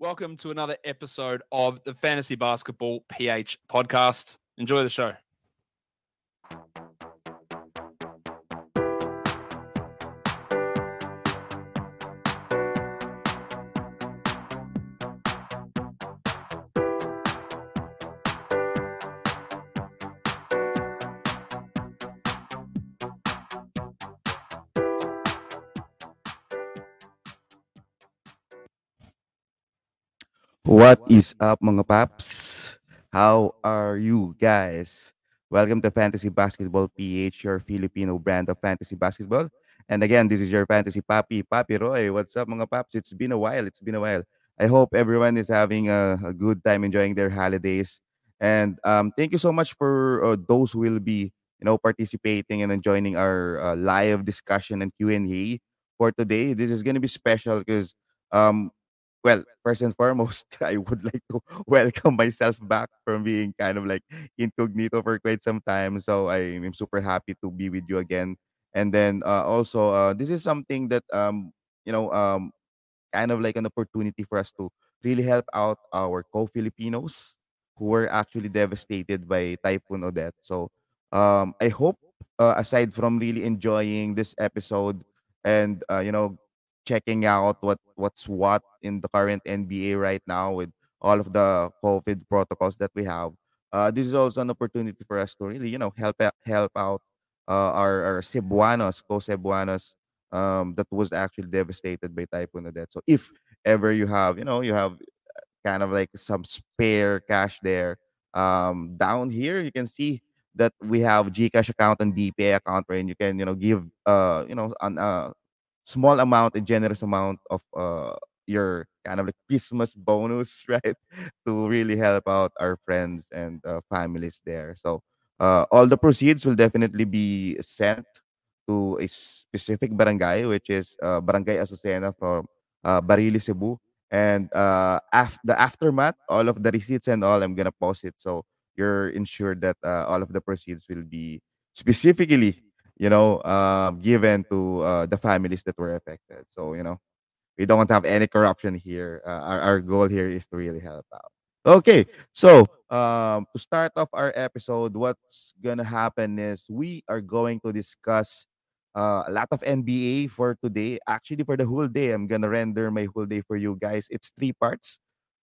Welcome to another episode of the Fantasy Basketball PH podcast. Enjoy the show. What is up mga paps? How are you guys? Welcome to Fantasy Basketball PH, your Filipino brand of fantasy basketball. And again, this is your fantasy papi, Papi Roy. What's up mga paps? It's been a while. It's been a while. I hope everyone is having a, a good time enjoying their holidays. And um, thank you so much for uh, those who will be, you know, participating and joining our uh, live discussion and Q&A for today. This is going to be special because um, well, first and foremost, I would like to welcome myself back from being kind of like incognito for quite some time. So I am super happy to be with you again. And then uh, also, uh, this is something that um, you know, um, kind of like an opportunity for us to really help out our co-Filipinos who were actually devastated by Typhoon Odette. So um, I hope, uh, aside from really enjoying this episode and uh, you know checking out what what's what in the current NBA right now with all of the COVID protocols that we have. Uh, this is also an opportunity for us to really, you know, help help out uh, our, our Cebuanos, co-Cebuanos um, that was actually devastated by Typhoon Odette. So if ever you have, you know, you have kind of like some spare cash there, um, down here you can see that we have Gcash account and DPA account where you can, you know, give, uh, you know, an uh, small amount, a generous amount of uh your kind of like Christmas bonus, right? to really help out our friends and uh, families there. So uh, all the proceeds will definitely be sent to a specific barangay, which is uh, Barangay Azucena from uh, Barili, Cebu. And uh, af- the aftermath, all of the receipts and all, I'm gonna post it so you're ensured that uh, all of the proceeds will be specifically you know, uh, given to uh, the families that were affected. So, you know, we don't want to have any corruption here. Uh, our, our goal here is to really help out. Okay, so um, to start off our episode, what's gonna happen is we are going to discuss uh, a lot of NBA for today. Actually, for the whole day, I'm gonna render my whole day for you guys. It's three parts.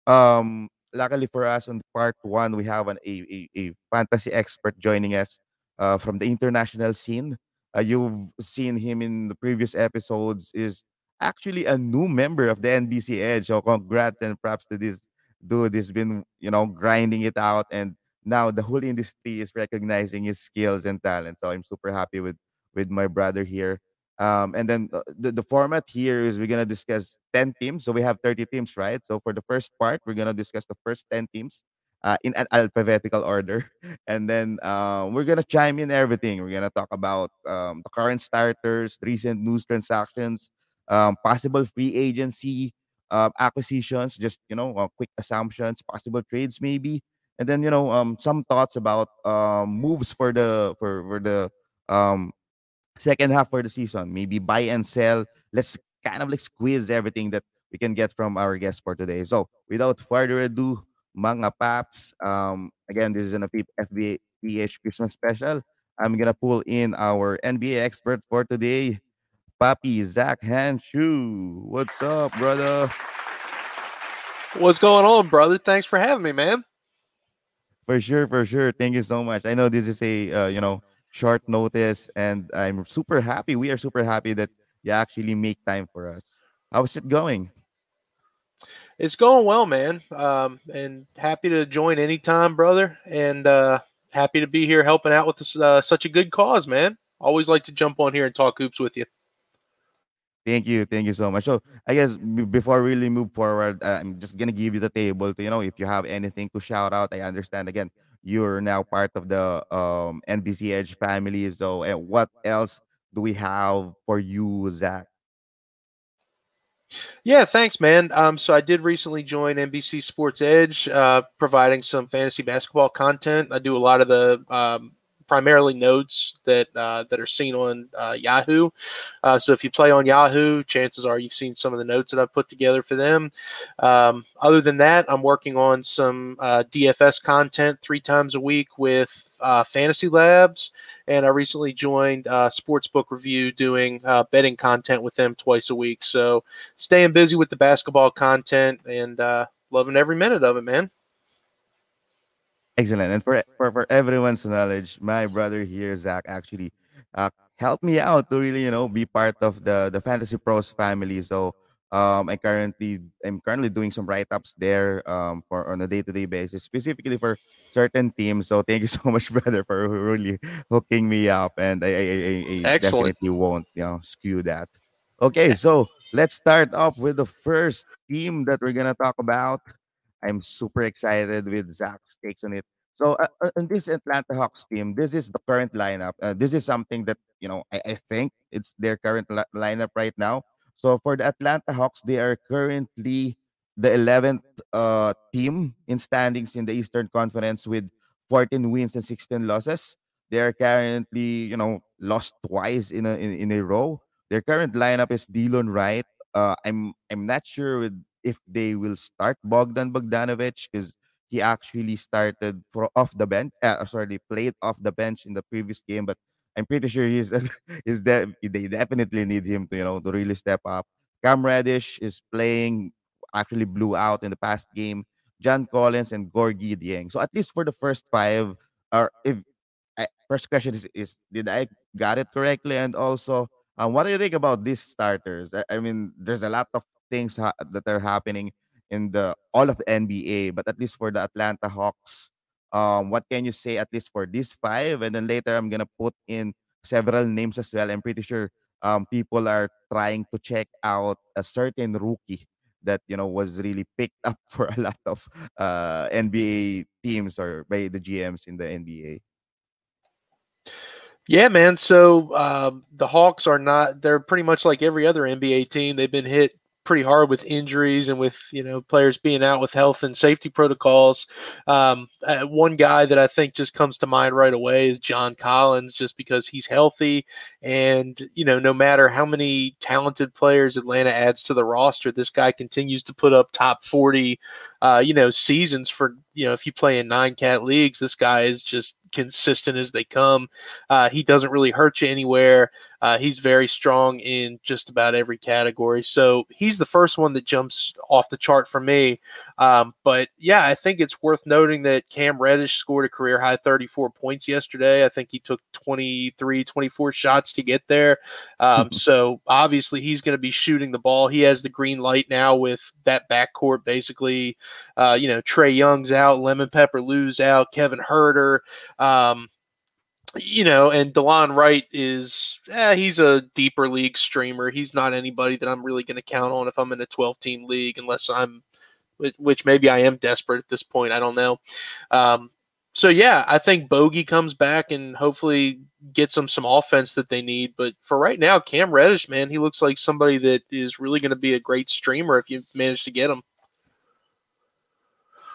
Um, luckily for us, on part one, we have an, a, a, a fantasy expert joining us uh, from the international scene uh, you've seen him in the previous episodes, is actually a new member of the NBC Edge. So congrats and props to this dude. He's been, you know, grinding it out and now the whole industry is recognizing his skills and talent. So I'm super happy with with my brother here. Um, and then uh, the, the format here is we're gonna discuss 10 teams. So we have 30 teams, right? So for the first part, we're gonna discuss the first 10 teams uh, in an alphabetical order. And then uh, we're going to chime in everything. We're going to talk about um, the current starters, recent news transactions, um, possible free agency uh, acquisitions, just, you know, uh, quick assumptions, possible trades maybe. And then, you know, um, some thoughts about um, moves for the for, for the um, second half for the season. Maybe buy and sell. Let's kind of like squeeze everything that we can get from our guest for today. So without further ado, mga paps. Um, again, this is an FBA PH Christmas special. I'm gonna pull in our NBA expert for today, Papi Zach Hanshu. What's up, brother? What's going on, brother? Thanks for having me, man. For sure, for sure. Thank you so much. I know this is a uh, you know short notice, and I'm super happy. We are super happy that you actually make time for us. How's it going? It's going well, man. Um, and happy to join anytime, brother. And uh, happy to be here helping out with this, uh, such a good cause, man. Always like to jump on here and talk hoops with you. Thank you, thank you so much. So I guess b- before we really move forward, I'm just gonna give you the table to you know if you have anything to shout out. I understand again you're now part of the um, NBC Edge family. So what else do we have for you, Zach? Yeah, thanks, man. Um, so I did recently join NBC Sports Edge, uh, providing some fantasy basketball content. I do a lot of the um, primarily notes that uh, that are seen on uh, Yahoo. Uh, so if you play on Yahoo, chances are you've seen some of the notes that I've put together for them. Um, other than that, I'm working on some uh, DFS content three times a week with uh, Fantasy Labs, and I recently joined uh, Sportsbook Review doing betting content with them twice a week. So staying busy with the basketball content and loving every minute of it, man. Excellent. And for, for for everyone's knowledge, my brother here, Zach, actually uh, helped me out to really, you know, be part of the the Fantasy Pros family. So um, I currently I'm currently doing some write ups there um, for on a day to day basis, specifically for certain teams. So thank you so much, brother, for really hooking me up, and I, I, I, I definitely won't you know skew that. Okay, so let's start off with the first team that we're gonna talk about. I'm super excited with Zach's takes on it. So, uh, uh, in this Atlanta Hawks team, this is the current lineup. Uh, this is something that you know I, I think it's their current li- lineup right now. So for the Atlanta Hawks, they are currently the 11th uh, team in standings in the Eastern Conference with 14 wins and 16 losses. They are currently, you know, lost twice in a in, in a row. Their current lineup is Delon Wright. Uh, I'm I'm not sure with if they will start Bogdan Bogdanovic because he actually started for off the bench. Uh, sorry, played off the bench in the previous game, but I'm pretty sure he's is that they definitely need him to you know to really step up. Cam Reddish is playing actually blew out in the past game. John Collins and Gorgui Dieng. So at least for the first five, or if I, first question is, is did I got it correctly? And also, um, what do you think about these starters? I, I mean, there's a lot of things ha- that are happening in the all of the NBA, but at least for the Atlanta Hawks, um, what can you say at least for these five? And then later I'm gonna put in several names as well. I'm pretty sure um, people are trying to check out a certain rookie that you know was really picked up for a lot of uh, NBA teams or by the GMs in the NBA. Yeah, man. So uh, the Hawks are not, they're pretty much like every other NBA team. They've been hit pretty hard with injuries and with you know players being out with health and safety protocols. Um, uh, one guy that I think just comes to mind right away is John Collins, just because he's healthy and you know no matter how many talented players Atlanta adds to the roster, this guy continues to put up top forty, uh, you know, seasons for you know if you play in nine cat leagues, this guy is just consistent as they come. Uh, he doesn't really hurt you anywhere. Uh, he's very strong in just about every category. So he's the first one that jumps off the chart for me. Um, but yeah, I think it's worth noting that Cam Reddish scored a career high 34 points yesterday. I think he took 23, 24 shots to get there. Um, so obviously he's going to be shooting the ball. He has the green light now with that backcourt basically. Uh, you know, Trae Young's out, Lemon Pepper Lou's out, Kevin Huerter. Um, you know, and Delon Wright is eh, he's a deeper league streamer. He's not anybody that I'm really going to count on if I'm in a 12 team league, unless I'm, which maybe I am desperate at this point. I don't know. Um, so yeah, I think Bogey comes back and hopefully gets them some offense that they need. But for right now, Cam Reddish, man, he looks like somebody that is really going to be a great streamer if you manage to get him.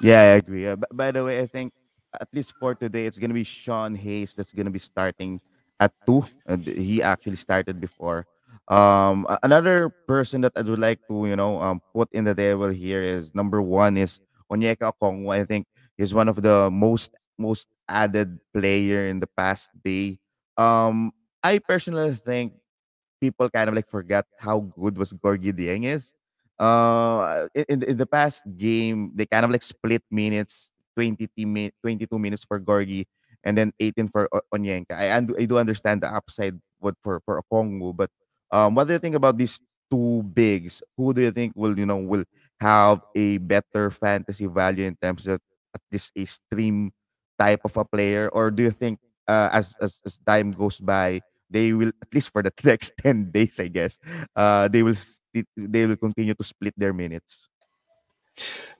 Yeah, I agree. Uh, by the way, I think at least for today, it's gonna be Sean Hayes that's gonna be starting at two. He actually started before. Um, another person that I would like to you know um put in the table here is number one is Onyeka Okongwu. I think he's one of the most most added player in the past day. Um, I personally think people kind of like forgot how good was Gorgui Dieng is. Uh, in, in the past game, they kind of like split minutes 20 mi- 22 minutes for Gorgui and then 18 for o- Onyenka. I, I do understand the upside what for for Okongwu, but um, what do you think about these two bigs? Who do you think will you know will have a better fantasy value in terms of at least a stream type of a player, or do you think uh, as, as as time goes by, they will at least for the next 10 days, I guess, uh, they will st- they will continue to split their minutes.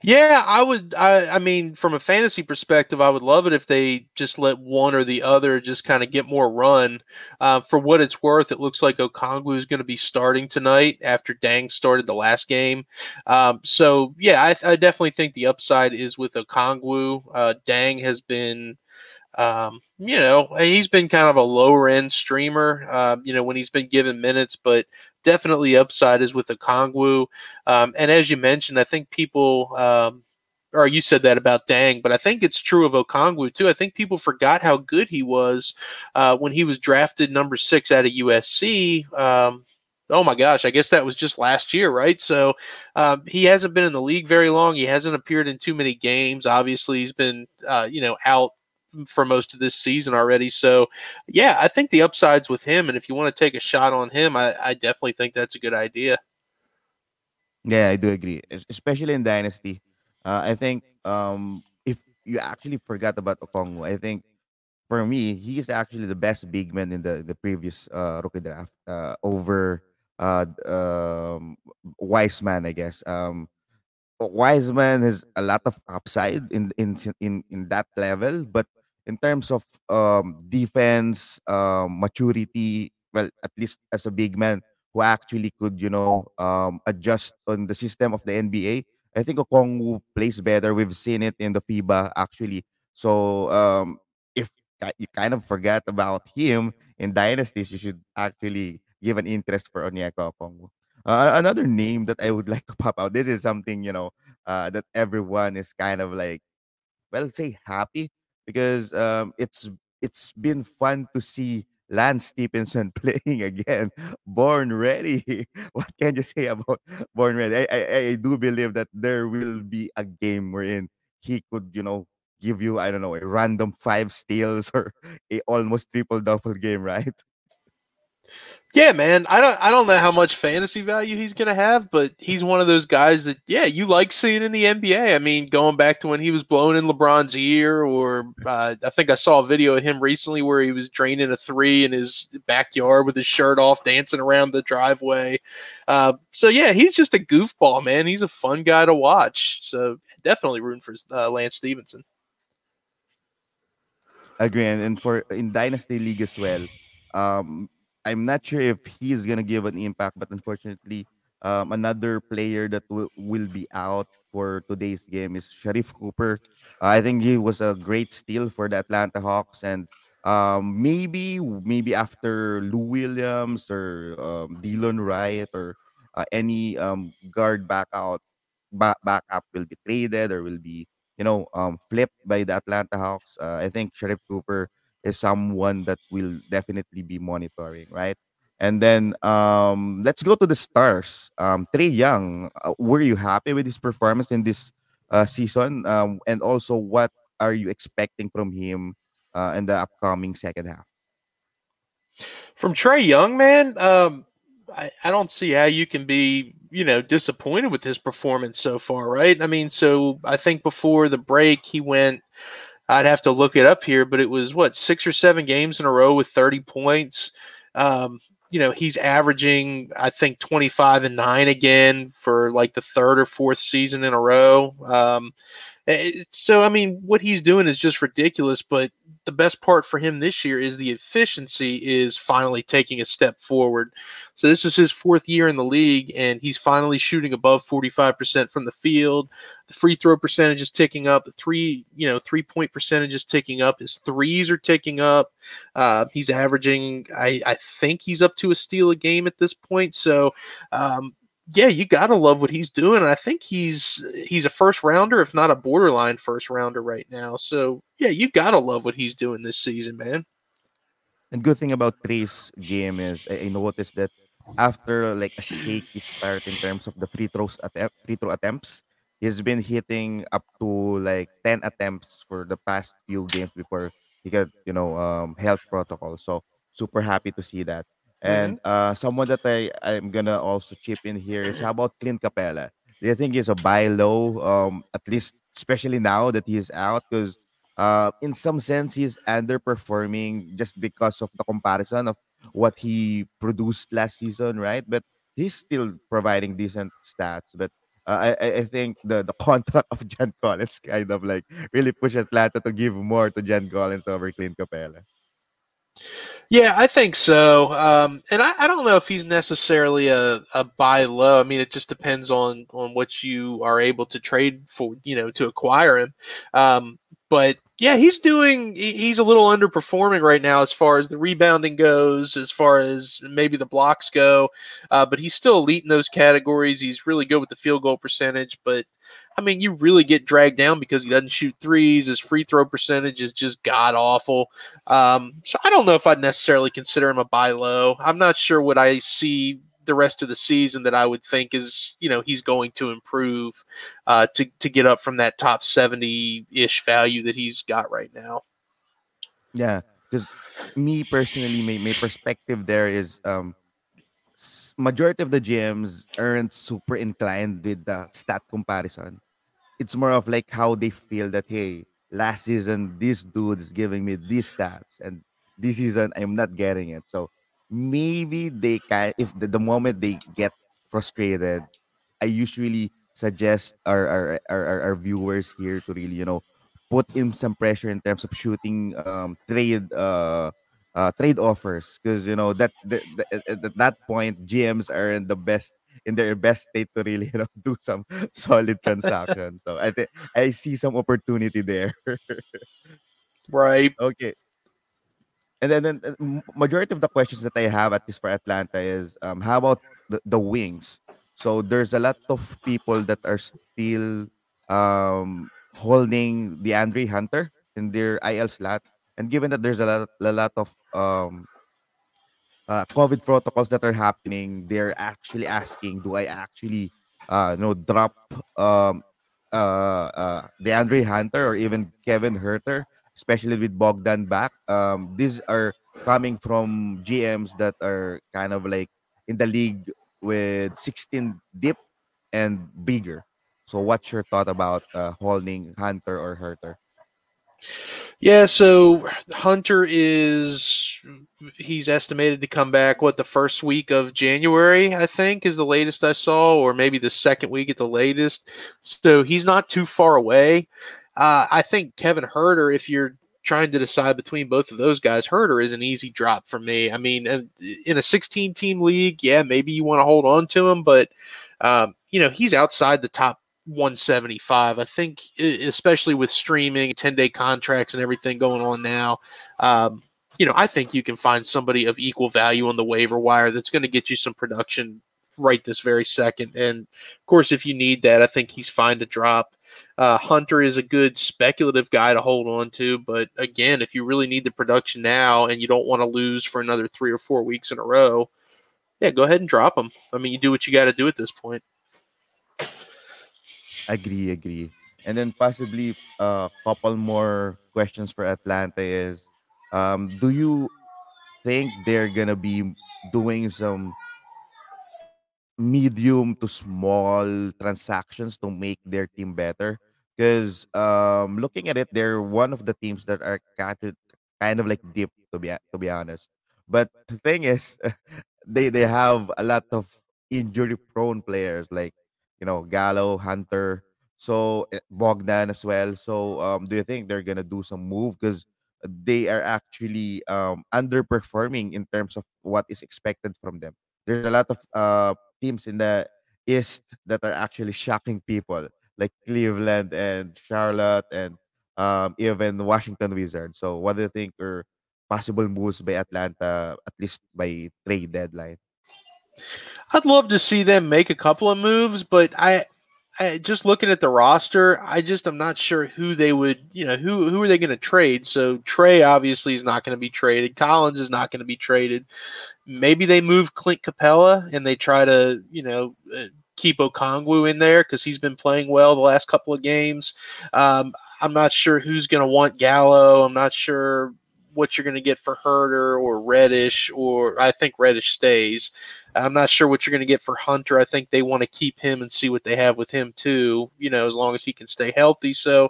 Yeah, I would. I, I mean, from a fantasy perspective, I would love it if they just let one or the other just kind of get more run. Uh, for what it's worth, it looks like Okongwu is going to be starting tonight after Dieng started the last game. Um, so yeah, I, I, definitely think the upside is with Okongwu. Uh, Dieng has been Um, you know, he's been kind of a lower end streamer, uh, you know, when he's been given minutes, but definitely upside is with Okongwu. Um, and as you mentioned, I think people, um, or you said that about Dieng, but I think it's true of Okongwu too. I think people forgot how good he was uh, when he was drafted number six out of USC. Um, oh my gosh, I guess that was just last year, right? So um, he hasn't been in the league very long. He hasn't appeared in too many games. Obviously, he's been uh, you know out for most of this season already. So yeah, I think the upsides with him, and if you want to take a shot on him, I, I definitely think that's a good idea. Yeah, I do agree, especially in Dynasty. Uh, I think um, if you actually forgot about Okongwu, I think for me, he is actually the best big man in the the previous uh, rookie draft uh, over uh, um, Wiseman, I guess. Um, Wiseman has a lot of upside in in in in that level, but in terms of um, defense, um, maturity, well, at least as a big man who actually could, you know, um, adjust on the system of the NBA, I think Okongwu plays better. We've seen it in the FIBA actually. So um, if you kind of forget about him in dynasties, you should actually give an interest for Onyeka Okongwu. Uh, another name that I would like to pop out. This is something you know uh, that everyone is kind of like, well, say happy because um, it's it's been fun to see Lance Stephenson playing again. Born ready. What can you say about Born ready? I, I, I do believe that there will be a game wherein he could, you know, give you, I don't know, a random five steals or a almost triple double game, right? Yeah, man. I don't I don't know how much fantasy value he's to have, but he's one of those guys that yeah, you like seeing in the NBA. I mean, going back to when he was blowing in LeBron's ear or uh, I think I saw a video of him recently where he was draining a 3 in his backyard with his shirt off dancing around the driveway. Uh, so yeah, he's just a goofball, man. He's a fun guy to watch. So definitely rooting for uh, Lance Stephenson. Agree and for in Dynasty League as well. Um, I'm not sure if he's gonna give an impact, but unfortunately, um, another player that w- will be out for today's game is Sharife Cooper. Uh, I think he was a great steal for the Atlanta Hawks, and um, maybe maybe after Lou Williams or um, Delon Wright or uh, any um, guard back out back backup will be traded or will be you know um, flipped by the Atlanta Hawks. Uh, I think Sharife Cooper is someone that will definitely be monitoring, right? And then um, let's go to the stars. Um, Trae Young, uh, were you happy with his performance in this uh, season? Um, and also, what are you expecting from him uh, in the upcoming second half? From Trae Young, man, um, I, I don't see how you can be, you know, disappointed with his performance so far, right? I mean, so I think before the break, he went I'd have to look it up here, but it was what six or seven games in a row with 30 points. Um, you know, he's averaging, I think, 25 and nine again for like the third or fourth season in a row. Um, so, I mean, what he's doing is just ridiculous, but the best part for him this year is the efficiency is finally taking a step forward. So this is his fourth year in the league, and he's finally shooting above 45% from the field. The free throw percentage is ticking up. The three, you know, three point percentage is ticking up. His threes are ticking up. Uh, he's averaging, I, I think he's up to a steal a game at this point. So, um, yeah, you gotta love what he's doing. I think he's he's a first rounder, if not a borderline first rounder right now. So yeah, you gotta love what he's doing this season, man. And good thing about Trae's game is I, noticed that after like a shaky start in terms of the free throws attempt, free throw attempts, he's been hitting up to like ten attempts for the past few games before he got you know um health protocol. So super happy to see that. And mm-hmm. uh, someone that I I'm gonna also chip in here is how about Clint Capela? Do you think he's a buy low? Um, at least especially now that he's out, because uh, in some sense he's underperforming just because of the comparison of what he produced last season, right? But he's still providing decent stats. But I I think the the contract of John Collins kind of like really push Atlanta to give more to John Collins over Clint Capela. Yeah, I think so. Um, and I, I, don't know if he's necessarily a, a buy low. I mean, it just depends on on what you are able to trade for, you know, to acquire him. Um, but yeah, he's doing. He's a little underperforming right now as far as the rebounding goes, as far as maybe the blocks go. Uh, but he's still elite in those categories. He's really good with the field goal percentage. But I mean, you really get dragged down because he doesn't shoot threes. His free throw percentage is just god awful. Um, so I don't know if I'd necessarily consider him a buy low. I'm not sure what I see the rest of the season that I would think is, you know, he's going to improve uh, to to get up from that top seventy ish value that he's got right now. Yeah, because me personally, my, my perspective there is um majority of the GMs aren't super inclined with the stat comparison. It's more of like how they feel that hey, last season this dude is giving me these stats, and this season I'm not getting it. So maybe they can if the, the moment they get frustrated i usually suggest our our, our our viewers here to really you know put in some pressure in terms of shooting um trade uh uh, trade offers because you know that the, the, at that point GMs are in the best in their best state to really you know do some solid transaction. so I think I see some opportunity there. right. Okay. And then, then majority of the questions that I have at least for Atlanta is um, how about the, the wings? So there's a lot of people that are still um, holding DeAndre Hunter in their IL slot, and given that there's a lot, a lot of um, uh, COVID protocols that are happening, they're actually asking, do I actually, uh, you know, drop um, uh, uh, DeAndre Hunter or even Kevin Huerter especially with Bogdan back. Um, these are coming from GMs that are kind of like in the league with 16 deep and bigger. So, what's your thought about uh, holding Hunter or Huerter? Yeah, so Hunter is he's estimated to come back what the first week of January, I think, is the latest I saw, or maybe the second week at the latest. So he's not too far away. Uh, I think Kevin Huerter, if you're trying to decide between both of those guys, Huerter is an easy drop for me. I mean, in a 16 team league, yeah, maybe you want to hold on to him, but um, you know he's outside the top 175. I think, especially with streaming, 10 day contracts, and everything going on now. Um, you know, I think you can find somebody of equal value on the waiver wire that's going to get you some production right this very second. And of course, if you need that, I think he's fine to drop. Uh, Hunter is a good speculative guy to hold on to, but again, if you really need the production now and you don't want to lose for another three or four weeks in a row, yeah, go ahead and drop him. I mean, you do what you got to do at this point. Agree, agree. And then possibly a uh, couple more questions for Atlanta is um, do you think they're gonna be doing some medium to small transactions to make their team better. Because um, looking at it, they're one of the teams that are kind of kind of like deep to be to be honest. But the thing is, they they have a lot of injury prone players like you know Gallo, Hunter, so eh, Bogdan as well. So um, do you think they're gonna do some move because they are actually um, underperforming in terms of what is expected from them? There's a lot of uh, teams in the East that are actually shocking people, like Cleveland and Charlotte and um, even Washington Wizards. So, what do you think are possible moves by Atlanta, at least by trade deadline? I'd love to see them make a couple of moves, but I, I just looking at the roster, I just I'm not sure who they would, you know, who who are they going to trade? So Trae obviously is not going to be traded. Collins is not going to be traded maybe they move Clint Capela and they try to, you know, uh, keep Okongwu in there because he's been playing well the last couple of games. Um, I'm not sure who's going to want Gallo. I'm not sure what you're going to get for Huerter or Reddish, or I think Reddish stays. I'm not sure what you're going to get for Hunter. I think they want to keep him and see what they have with him too, you know, as long as he can stay healthy. So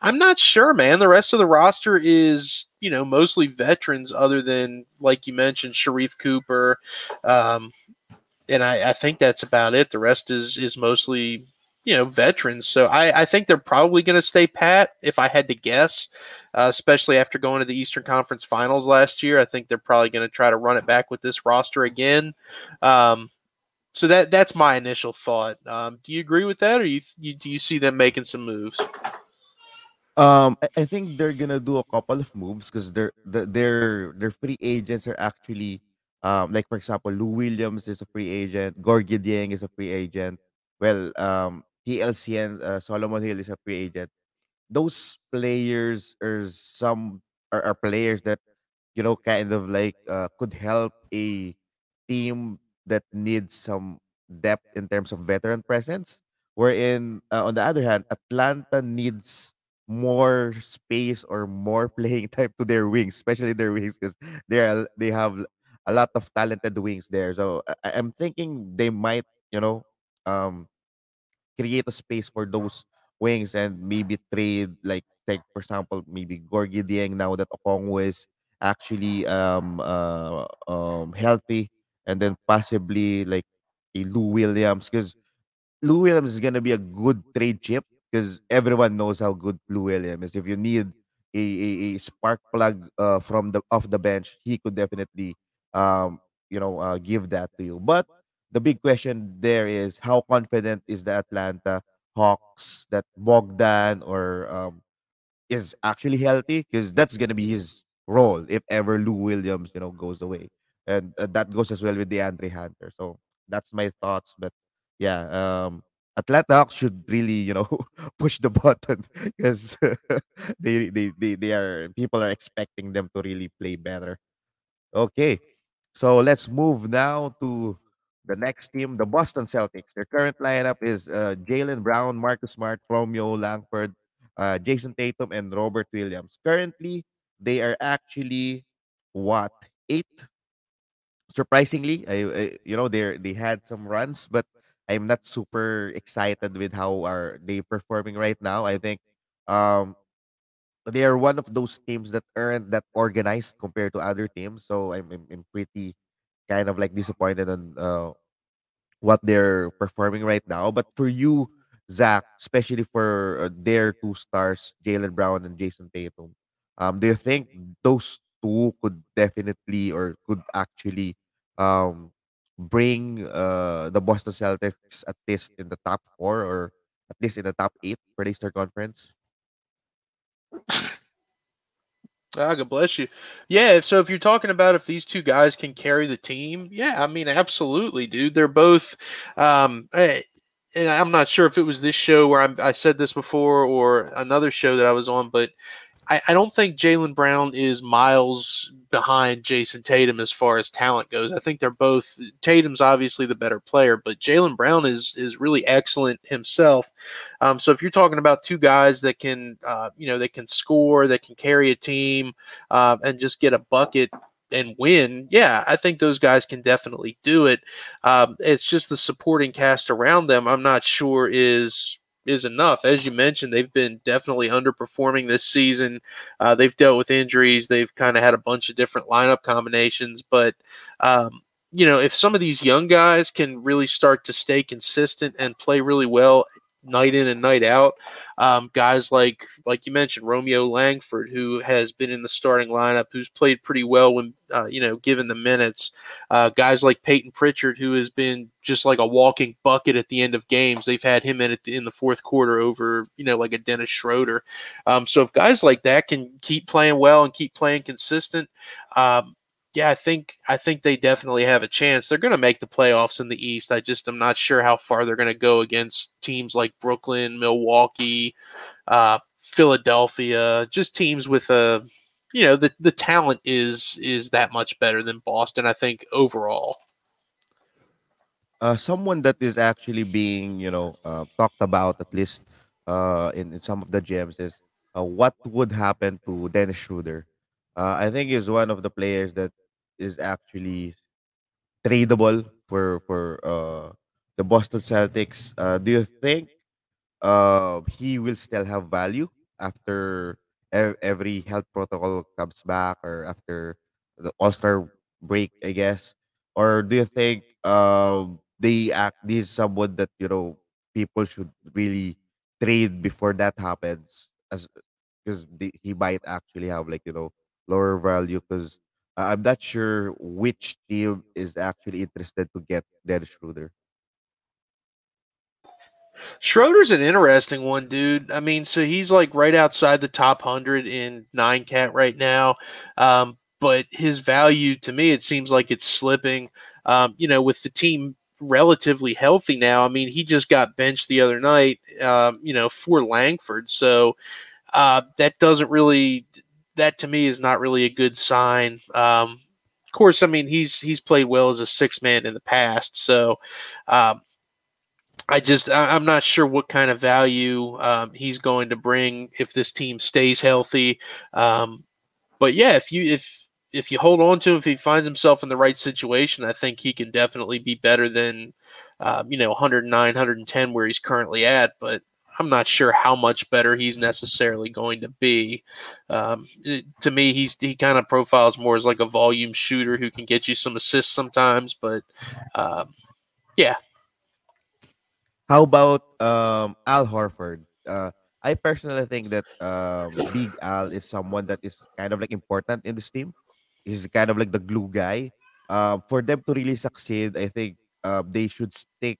I'm not sure, man. The rest of the roster is, you know, mostly veterans, other than like you mentioned, Sharife Cooper, um, and I, I, think that's about it. The rest is is mostly, you know, veterans. So I, I think they're probably going to stay pat. If I had to guess, uh, especially after going to the Eastern Conference Finals last year, I think they're probably going to try to run it back with this roster again. Um, so that that's my initial thought. Um, do you agree with that, or you, you do you see them making some moves? Um, I, think they're gonna do a couple of moves because their their their free agents are actually um like for example Lou Williams is a free agent, Gorgui Dieng is a free agent. Well, um TLC and uh, Solomon Hill is a free agent. Those players are some are, are players that you know kind of like uh, could help a team that needs some depth in terms of veteran presence. Wherein uh, on the other hand, Atlanta needs more space or more playing time to their wings, especially their wings, because they are they have a lot of talented wings there. So I, I'm thinking they might, you know, um, create a space for those wings and maybe trade like take for example maybe Gorgui Dieng now that Okongwu is actually um uh um healthy and then possibly like a Lou Williams because Lou Williams is gonna be a good trade chip because everyone knows how good Lou Williams is. If you need a, a, a spark plug uh, from the off the bench, he could definitely um you know uh, give that to you. But the big question there is how confident is the Atlanta Hawks that Bogdan or um is actually healthy because that's gonna be his role if ever Lou Williams, you know, goes away, and uh, that goes as well with DeAndre Hunter. So that's my thoughts. But yeah, um, Atlanta Hawks should really, you know, push the button because they, they they they are people are expecting them to really play better. Okay, so let's move now to the next team, the Boston Celtics. Their current lineup is uh, Jaylen Brown, Marcus Smart, Romeo Langford, uh, Jayson Tatum, and Robert Williams. Currently, they are actually what eight. Surprisingly, I, I you know they they had some runs, but I'm not super excited with how are they performing right now. I think um they are one of those teams that aren't that organized compared to other teams. So I'm I'm, I'm pretty kind of like disappointed on uh, what they're performing right now. But for you, Zach, especially for uh, their two stars, Jaylen Brown and Jayson Tatum, um, do you think those two could definitely or could actually um bring uh the Boston Celtics at least in the top four or at least in the top eight for the Eastern Conference? Ah, God bless you. Yeah, so if you're talking about if these two guys can carry the team, yeah, I mean, absolutely, dude. They're both, um, eh, and I'm not sure if it was this show where I'm, I said this before or another show that I was on, but I, I don't think Jaylen Brown is miles behind Jayson Tatum as far as talent goes. I think they're both Tatum's obviously the better player, but Jaylen Brown is is really excellent himself. Um, so if you're talking about two guys that can, uh, you know, that can score, that can carry a team, uh, and just get a bucket and win, yeah, I think those guys can definitely do it. Um, it's just the supporting cast around them. I'm not sure is is enough. As you mentioned, they've been definitely underperforming this season. Uh, they've dealt with injuries. They've kind of had a bunch of different lineup combinations, but um, you know, if some of these young guys can really start to stay consistent and play really well, night in and night out. Um, guys like like you mentioned Romeo Langford, who has been in the starting lineup, who's played pretty well when uh, you know given the minutes. Uh, guys like Payton Pritchard, who has been just like a walking bucket at the end of games. They've had him in the, in the fourth quarter over you know like a Dennis Schroeder. Um, so if guys like that can keep playing well and keep playing consistent. Um, yeah, I think I think they definitely have a chance. They're going to make the playoffs in the East. I just am not sure how far they're going to go against teams like Brooklyn, Milwaukee, uh, Philadelphia, just teams with a you know the the talent is is that much better than Boston. I think overall. Uh, someone that is actually being you know uh, talked about at least uh, in, in some of the gems is uh, what would happen to Dennis Schroeder. Uh, I think is one of the players that is actually tradable for for uh, the Boston Celtics. Uh, do you think uh, he will still have value after ev- every health protocol comes back or after the All Star break, I guess? Or do you think um, they act this is someone that you know people should really trade before that happens, as because he might actually have like you know lower value because I'm not sure which team is actually interested to get Dennis Schroeder. Schroeder's an interesting one, dude. I mean, so he's like right outside the top 100 in nine cat right now. Um, but his value to me, it seems like it's slipping. Um, you know, with the team relatively healthy now. I mean, he just got benched the other night, um, you know, for Langford. So uh, that doesn't really, that to me is not really a good sign. Um, of course, I mean he's he's played well as a six man in the past, so um, I just I, am not sure what kind of value um, he's going to bring if this team stays healthy. Um, but yeah, if you if if you hold on to him, if he finds himself in the right situation, I think he can definitely be better than uh, you know 109, 110 where he's currently at. But I'm not sure how much better he's necessarily going to be. Um, it, to me, he's he kind of profiles more as like a volume shooter who can get you some assists sometimes. But um, yeah. How about um, Al Horford? Uh, I personally think that um, Big Al is someone that is kind of like important in this team. He's kind of like the glue guy. Uh, for them to really succeed, I think uh, they should stick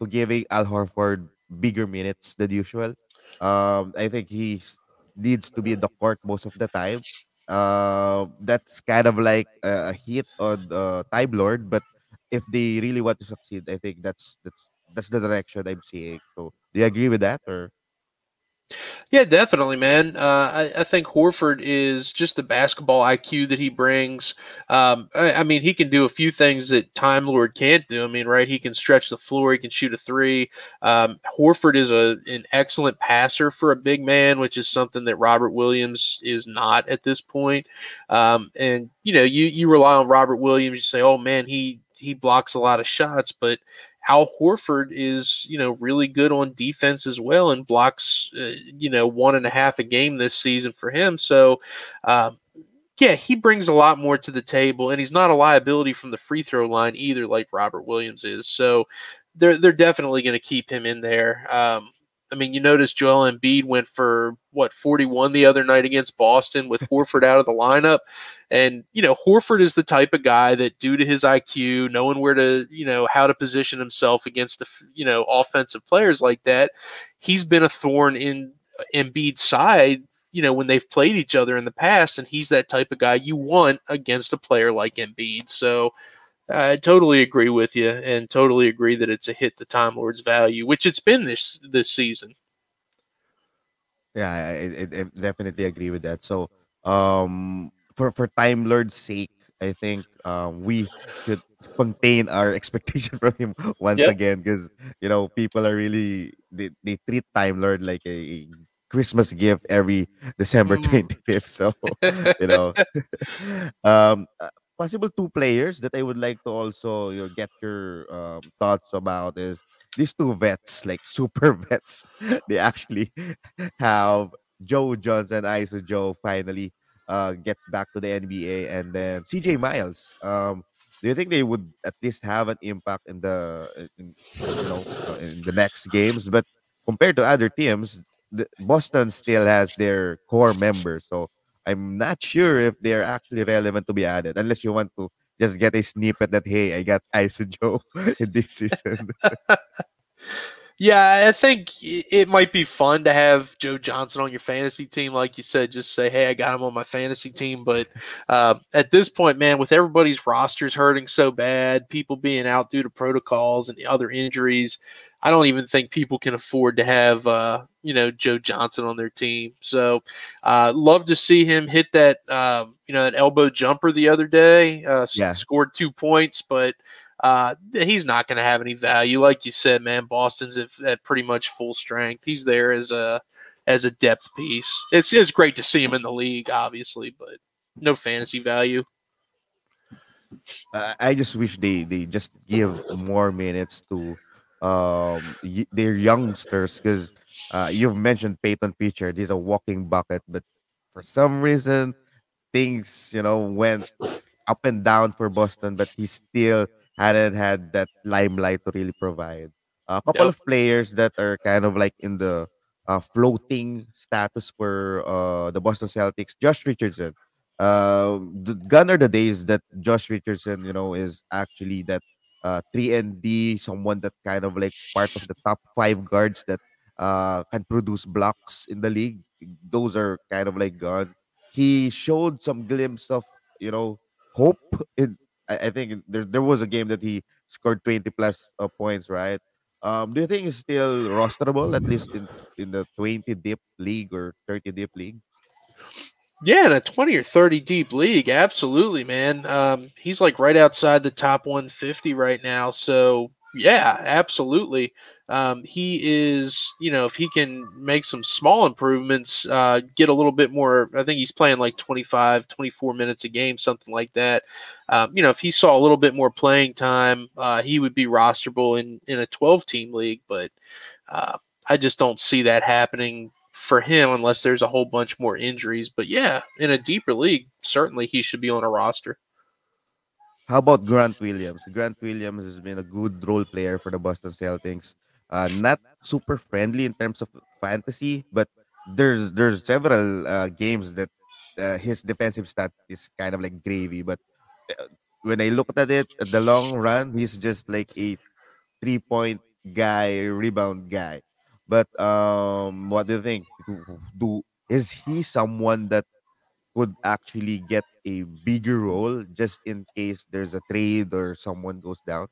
to giving Al Horford bigger minutes than usual. Um, I think he needs to be in the court most of the time. Uh, that's kind of like a, hit on uh, Time Lord, but if they really want to succeed, I think that's that's that's the direction I'm seeing. So, do you agree with that, or? Yeah, definitely, man. Uh, I, I, think Horford is just the basketball IQ that he brings. Um, I, I, mean, he can do a few things that Time Lord can't do. I mean, right? He can stretch the floor. He can shoot a three. Um, Horford is a an excellent passer for a big man, which is something that Robert Williams is not at this point. Um, and you know, you you rely on Robert Williams. You say, "Oh man, he he blocks a lot of shots," but Al Horford is, you know, really good on defense as well and blocks, uh, you know, one and a half a game this season for him. So, uh, yeah, he brings a lot more to the table, and he's not a liability from the free throw line either, like Robert Williams is. So, they're they're definitely going to keep him in there. Um, I mean, you notice Joel Embiid went for what 41 the other night against Boston with Horford out of the lineup. And, you know, Horford is the type of guy that, due to his IQ, knowing where to, you know, how to position himself against the, you know, offensive players like that, he's been a thorn in uh, Embiid's side, you know, when they've played each other in the past. And he's that type of guy you want against a player like Embiid. So, I totally agree with you, and totally agree that it's a hit to Time Lord's value, which it's been this this season. Yeah, I, I, I definitely agree with that. So, um, for for Time Lord's sake, I think um, we should contain our expectation from him once yep. again because you know people are really they, they treat Time Lord like a Christmas gift every December mm. 25th. So, you know, um, uh, possible two players that I would like to also you know, get your um, thoughts about is these two vets, like super vets. they actually have Joe Johnson, ISO Joe finally uh, gets back to the NBA, and then CJ Miles. Um, do you think they would at least have an impact in the in, you know uh, in the next games? But compared to other teams, the, Boston still has their core members, so I'm not sure if they're actually relevant to be added, unless you want to just get a snippet that hey, I got Iso Joe in this season. yeah, I think it might be fun to have Joe Johnson on your fantasy team, like you said. Just say, hey, I got him on my fantasy team. But uh, at this point, man, with everybody's rosters hurting so bad, people being out due to protocols and other injuries, I don't even think people can afford to have uh, you know Joe Johnson on their team. So uh, love to see him hit that um, you know that elbow jumper the other day. Uh, yeah. Scored two points, but uh, he's not going to have any value. Like you said, man, Boston's at, at, pretty much full strength. He's there as a as a depth piece. It's it's great to see him in the league, obviously, but no fantasy value. I just wish they they just give more minutes to um y- they're youngsters because uh, you've mentioned Payton Pritchard. He's a walking bucket, but for some reason things you know went up and down for Boston, but he still hadn't had that limelight to really provide. A couple yep. of players that are kind of like in the uh, floating status for uh, the Boston Celtics. Josh Richardson. Uh, the, are the days that Josh Richardson, you know, is actually that uh, 3 and D, someone that kind of like part of the top five guards that uh, can produce blocks in the league. Those are kind of like gone. He showed some glimpse of you know hope. In I, think there there was a game that he scored 20 plus uh, points, right? Um, do you think he's still rosterable at least in in the 20 deep league or 30 deep league? Yeah, in a 20 or 30 deep league, absolutely, man. Um, he's like right outside the top 150 right now. So, yeah, absolutely. Um, he is, you know, if he can make some small improvements, uh, get a little bit more, I think he's playing like 25, 24 minutes a game, something like that. Um, you know, if he saw a little bit more playing time, uh, he would be rosterable in, in a 12 team league. But uh, I just don't see that happening for him unless there's a whole bunch more injuries. But yeah, in a deeper league, certainly he should be on a roster. How about Grant Williams? Grant Williams has been a good role player for the Boston Celtics. Uh, not super friendly in terms of fantasy, but there's there's several uh, games that uh, his defensive stat is kind of like gravy. But uh, when I looked at it at the long run, he's just like a three point guy, rebound guy. But um, what do you think? Do, do is he someone that could actually get a bigger role just in case there's a trade or someone goes down?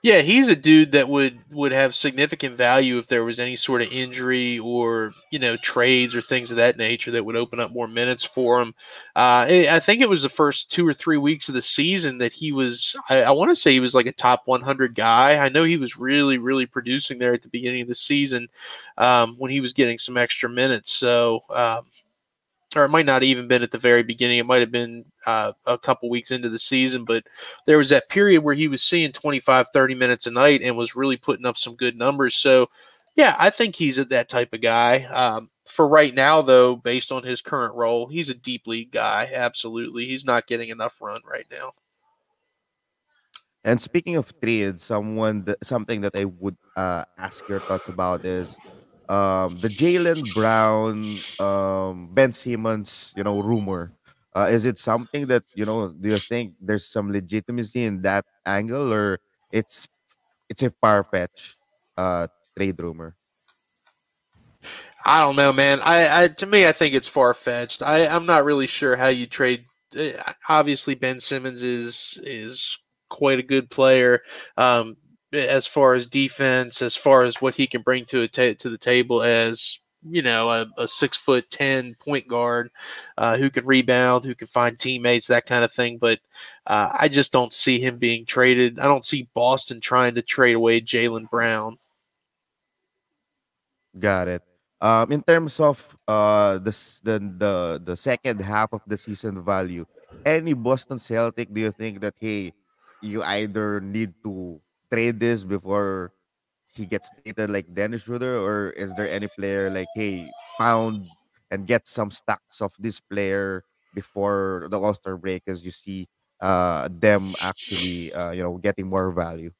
Yeah, he's a dude that would would have significant value if there was any sort of injury or you know trades or things of that nature that would open up more minutes for him. Uh, I think it was the first two or three weeks of the season that he was. I, I want to say he was like a top 100 guy. I know he was really really producing there at the beginning of the season um, when he was getting some extra minutes. So. Um, or it might not even been at the very beginning. It might have been uh, a couple weeks into the season, but there was that period where he was seeing 25, 30 minutes a night and was really putting up some good numbers. So, yeah, I think he's that type of guy. Um, for right now, though, based on his current role, he's a deep league guy. Absolutely. He's not getting enough run right now. And speaking of trades, someone something that I would uh, ask your thoughts about is um, the Jaylen Brown, um, Ben Simmons, you know, rumor. Uh, is it something that you know? Do you think there's some legitimacy in that angle, or it's it's a far fetched uh, trade rumor? I don't know, man. I, I to me, I think it's far fetched. I I'm not really sure how you trade. Eh, obviously, Ben Simmons is is quite a good player. Um, as far as defense, as far as what he can bring to a ta- to the table as you know a, a, six foot ten point guard uh, who can rebound, who can find teammates, that kind of thing. But uh, I just don't see him being traded. I don't see Boston trying to trade away Jaylen Brown. Got it. Um, in terms of uh the, the the the second half of the season value, any Boston Celtic do you think that hey, you either need to trade this before he gets dated like Dennis Schroeder, or is there any player like, hey, pound and get some stacks of this player before the All Star break, as you see uh, them actually, uh, you know, getting more value?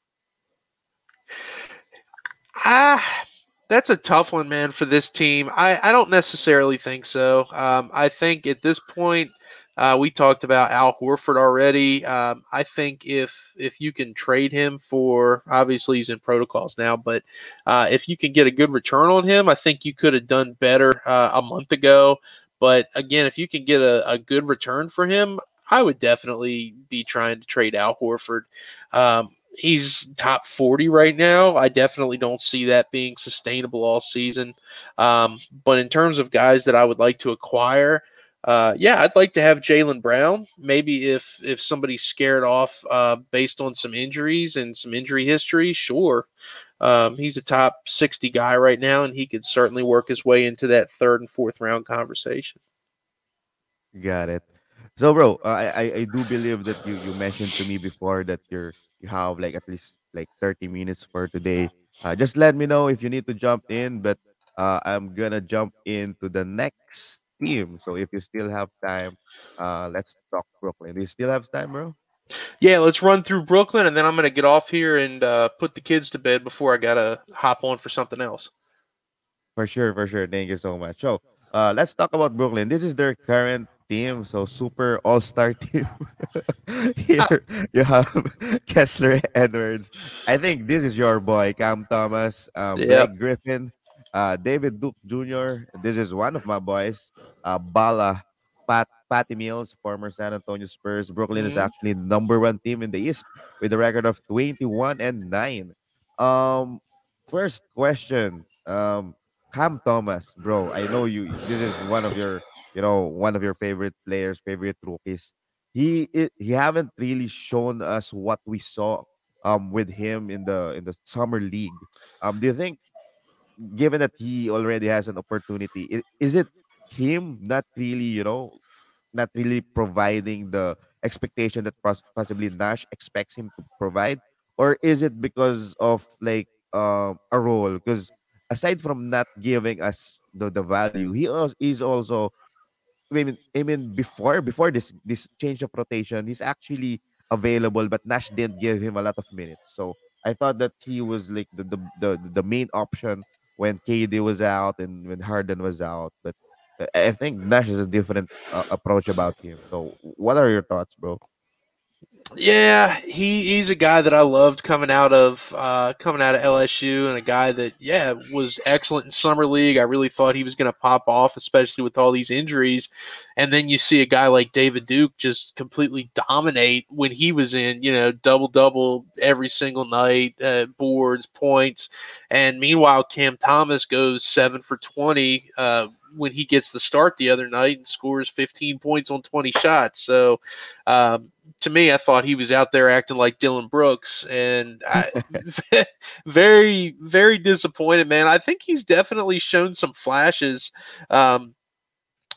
Ah, that's a tough one, man, for this team. I, I don't necessarily think so. Um, I think at this point, uh, we talked about Al Horford already. Um, I think if if you can trade him for obviously he's in protocols now, but uh, if you can get a good return on him, I think you could have done better uh, a month ago. But again, if you can get a, a, good return for him, I would definitely be trying to trade Al Horford. Um, he's top 40 right now. I definitely don't see that being sustainable all season. Um, but in terms of guys that I would like to acquire, uh, yeah, I'd like to have Jaylen Brown. Maybe if if somebody's scared off uh, based on some injuries and some injury history, sure. Um, he's a top sixty guy right now, and he could certainly work his way into that third and fourth round conversation. Got it. So, bro, uh, I I do believe that you you mentioned to me before that you're you have like at least like thirty minutes for today. Uh, just let me know if you need to jump in, but uh, I'm gonna jump into the next team. So if you still have time, uh, let's talk Brooklyn. Do you still have time, bro? Yeah, let's run through Brooklyn, and then I'm gonna get off here and uh, put the kids to bed before I gotta hop on for something else. For sure, for sure. Thank you so much. So uh, let's talk about Brooklyn. This is their current team. So super all star team. Here you have Kessler Edwards. I think this is your boy, Cam Thomas, um, Yep. Blake Griffin, uh, David Duke Jr. This is one of my boys, uh, Bala, Pat, Patty Mills, former San Antonio Spurs. Brooklyn is Mhm. actually the number one team in the East with a record of 21 and 9. Um, first question, um, Cam Thomas, bro. I know you. This is one of your, you know, one of your favorite players, favorite rookies. He i- he haven't really shown us what we saw um with him in the in the summer league. Um, do you think, given that he already has an opportunity, i- is it him not really, you know, not really providing the expectation that possibly Nash expects him to provide, or is it because of like um a role? Because aside from not giving us the, the value, he is also I mean, I mean before before this this change of rotation, he's actually available, but Nash didn't give him a lot of minutes. So I thought that he was like the the the, the main option when KD was out and when Harden was out. But I think Nash is a different uh, approach about him. So what are your thoughts, bro? Yeah, he, he's a guy that I loved coming out of uh, coming out of LSU, and a guy that yeah was excellent in summer league. I really thought he was going to pop off, especially with all these injuries. And then you see a guy like David Duke just completely dominate when he was in, you know, double double every single night, uh, boards, points. And meanwhile, Cam Thomas goes seven for twenty uh, when he gets the start the other night and scores fifteen points on twenty shots. So. Um, to me, I thought he was out there acting like Dillon Brooks, and I, very, very disappointed, man. I think he's definitely shown some flashes. Um,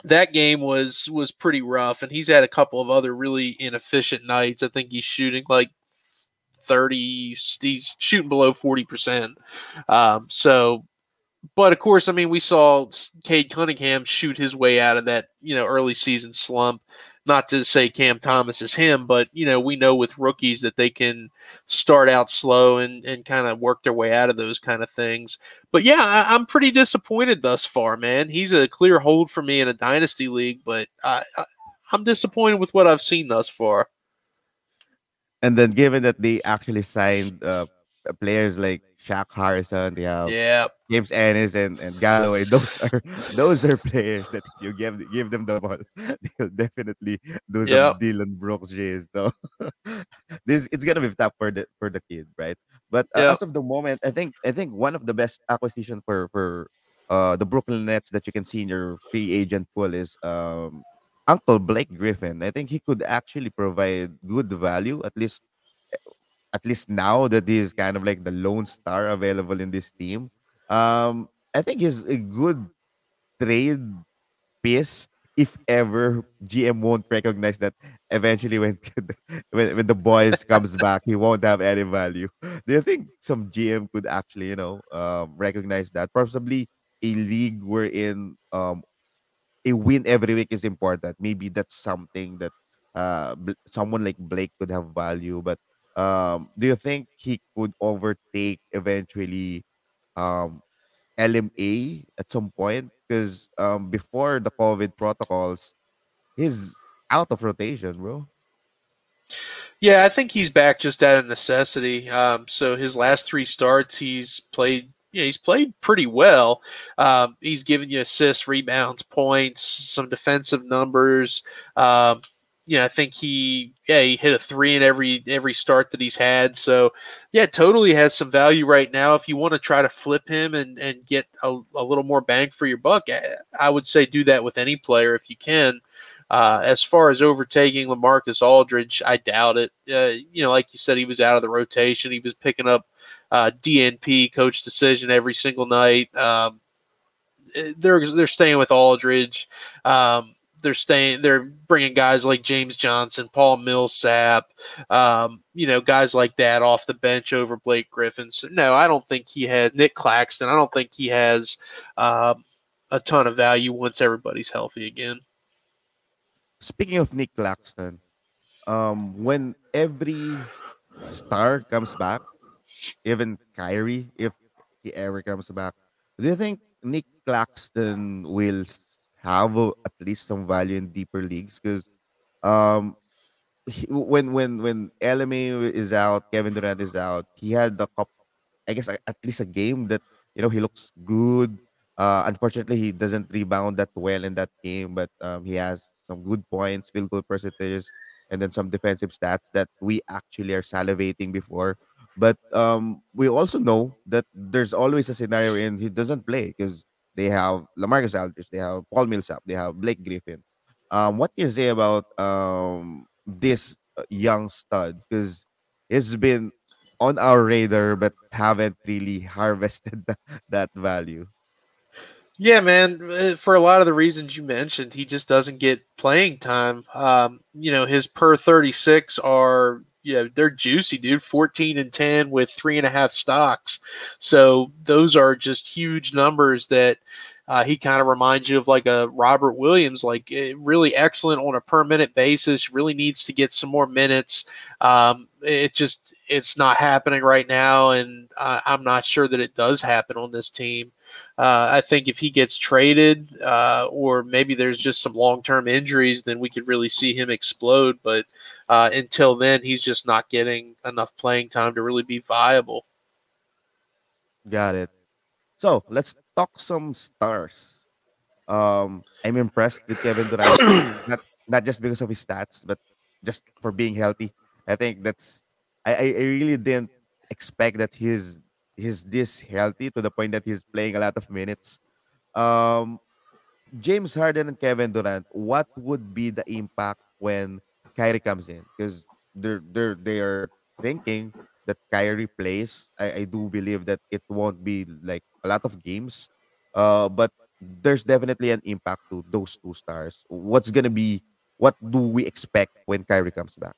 that game was was pretty rough, and he's had a couple of other really inefficient nights. I think he's shooting like thirty, he's shooting below forty percent. Um, so, but of course, I mean, we saw Cade Cunningham shoot his way out of that you know early season slump not to say Cam Thomas is him, but you know, we know with rookies that they can start out slow and, and kind of work their way out of those kind of things. But yeah, I, I'm pretty disappointed thus far, man. He's a clear hold for me in a dynasty league, but I, I, I'm disappointed with what I've seen thus far. And then given that they actually signed uh, players like Shaq Harrison, they have Yeah, James Ennis and, and Galloway. Those are those are players that if you give give them the ball, they'll definitely do some Yep. Dillon Brooks J's. So this it's gonna be tough for the for the kid, right? But uh, Yep. as of the moment, I think I think one of the best acquisition for for uh the Brooklyn Nets that you can see in your free agent pool is um Uncle Blake Griffin. I think he could actually provide good value at least at least now that he's kind of like the lone star available in this team. Um, I think he's a good trade piece if ever GM won't recognize that eventually when when, when the boys comes back he won't have any value. Do you think some GM could actually you know um, recognize that possibly a league wherein um, a win every week is important. Maybe that's something that uh someone like Blake could have value. But um, do you think he could overtake eventually um LMA at some point? Because um before the COVID protocols, he's out of rotation, bro. Yeah, I think he's back just out of necessity. Um, so his last three starts, he's played. Yeah, he's played pretty well. Um, he's given you assists, rebounds, points, some defensive numbers. Um, you know, I think he yeah he hit a three in every every start that he's had. So yeah, totally has some value right now. If you want to try to flip him and and get a, a little more bang for your buck, I, I would say do that with any player if you can. Uh, as far as overtaking Lamarcus Aldridge, I doubt it. Uh, you know, like you said, he was out of the rotation. He was picking up uh, DNP, coach decision, every single night. Um, eh, they're they're staying with Aldridge. Um, they're staying. They're bringing guys like James Johnson, Paul Millsap, um, you know, guys like that off the bench over Blake Griffin. So no, I don't think he has Nick Claxton. I don't think he has um, a ton of value once everybody's healthy again. Speaking of Nick Claxton, um, when every star comes back, even Kyrie, if he ever comes back, do you think Nick Claxton will have a, at least some value in deeper leagues because um he, when when when LMA is out, Kevin Durant is out, he had the cup. I guess at least a game that you know he looks good. Uh, unfortunately, he doesn't rebound that well in that game, but um, he has some good points, field goal percentages, and then some defensive stats that we actually are salivating before. But um, we also know that there's always a scenario in he doesn't play because they have Lamarcus Aldridge, they have Paul Millsap, they have Blake Griffin. Um, what do you say about um, this uh, young stud? Because it's been on our radar, but haven't really harvested that, value. Yeah, man. Eh, for a lot of the reasons you mentioned, he just doesn't get playing time. Um, you know, his per 36 are, yeah, they're juicy, dude. 14 and 10 with three and a half stocks. So those are just huge numbers that uh, he kind of reminds you of like a Robert Williams, like eh, really excellent on a per minute basis. Really needs to get some more minutes. Um, it just it's not happening right now, and uh, I'm not sure that it does happen on this team. Uh, I think if he gets traded, uh, or maybe there's just some long term injuries, then we could really see him explode. But uh, until then, he's just not getting enough playing time to really be viable. Got it. So let's talk some stars. Um, I'm impressed with Kevin Durant, not not just because of his stats, but just for being healthy. I think that's I, I really didn't expect that he's he's this healthy to the point that he's playing a lot of minutes. Um, James Harden and Kevin Durant, what would be the impact when Kyrie comes in? Because they're they're they are thinking that Kyrie plays. I, I do believe that it won't be like a lot of games. Uh, but there's definitely an impact to those two stars. What's gonna be what do we expect when Kyrie comes back?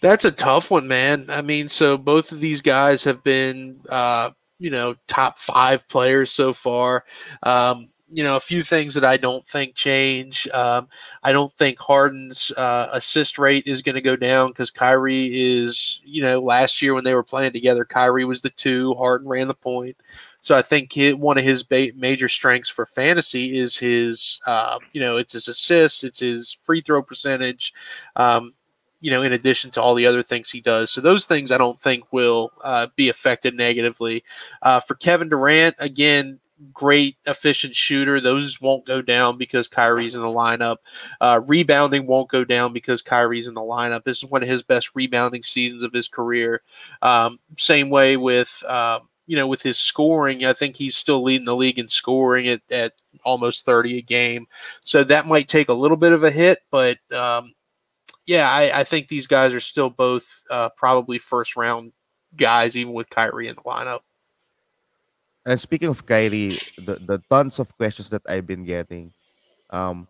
That's a tough one, man. I mean, so both of these guys have been, uh, you know, top five players so far. Um, you know, a few things that I don't think change. Um, I don't think Harden's uh, assist rate is going to go down because Kyrie is, you know, last year when they were playing together, Kyrie was the two, Harden ran the point. So I think he, one of his ba- major strengths for fantasy is his, uh, you know, it's his assists, it's his free throw percentage. Um, you know, in addition to all the other things he does. So those things I don't think will uh, be affected negatively. Uh, for Kevin Durant, again, great efficient shooter. Those won't go down because Kyrie's in the lineup. Uh, rebounding won't go down because Kyrie's in the lineup. This is one of his best rebounding seasons of his career. Um, same way with. Um, you know, with his scoring, I think he's still leading the league in scoring at, at almost 30 a game. So that might take a little bit of a hit, but um, yeah, I, I, think these guys are still both uh, probably first round guys, even with Kyrie in the lineup. And speaking of Kyrie, the, the tons of questions that I've been getting, um,